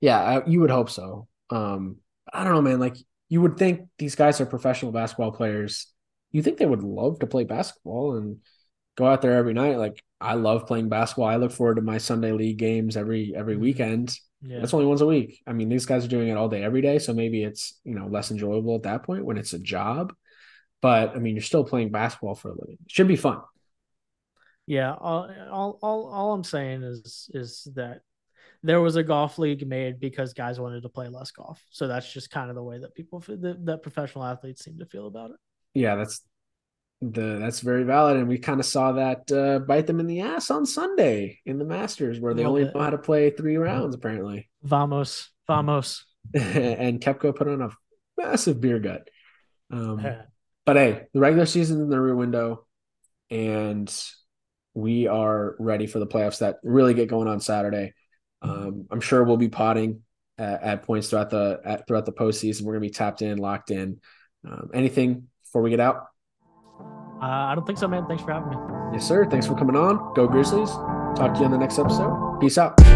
Yeah, I, you would hope so. Um I don't know man, like you would think these guys are professional basketball players. You think they would love to play basketball and go out there every night. Like I love playing basketball. I look forward to my Sunday league games every every mm-hmm. weekend. Yeah. That's only once a week. I mean, these guys are doing it all day, every day. So maybe it's you know less enjoyable at that point when it's a job. But I mean, you're still playing basketball for a living. It should be fun. Yeah, all, all all all I'm saying is is that there was a golf league made because guys wanted to play less golf. So that's just kind of the way that people that, that professional athletes seem to feel about it. Yeah, that's the that's very valid, and we kind of saw that uh, bite them in the ass on Sunday in the Masters, where they only bit. know how to play three rounds apparently. Vamos, vamos, and Koepka put on a massive beer gut. Um, but hey, the regular season in the rear window, and we are ready for the playoffs that really get going on Saturday. Um, I'm sure we'll be potting at, at points throughout the at, throughout the postseason. We're gonna be tapped in, locked in. Um, anything before we get out? Uh, I don't think so, man. Thanks for having me. Yes, sir. Thanks for coming on. Go Grizzlies. Talk to you on the next episode. Peace out.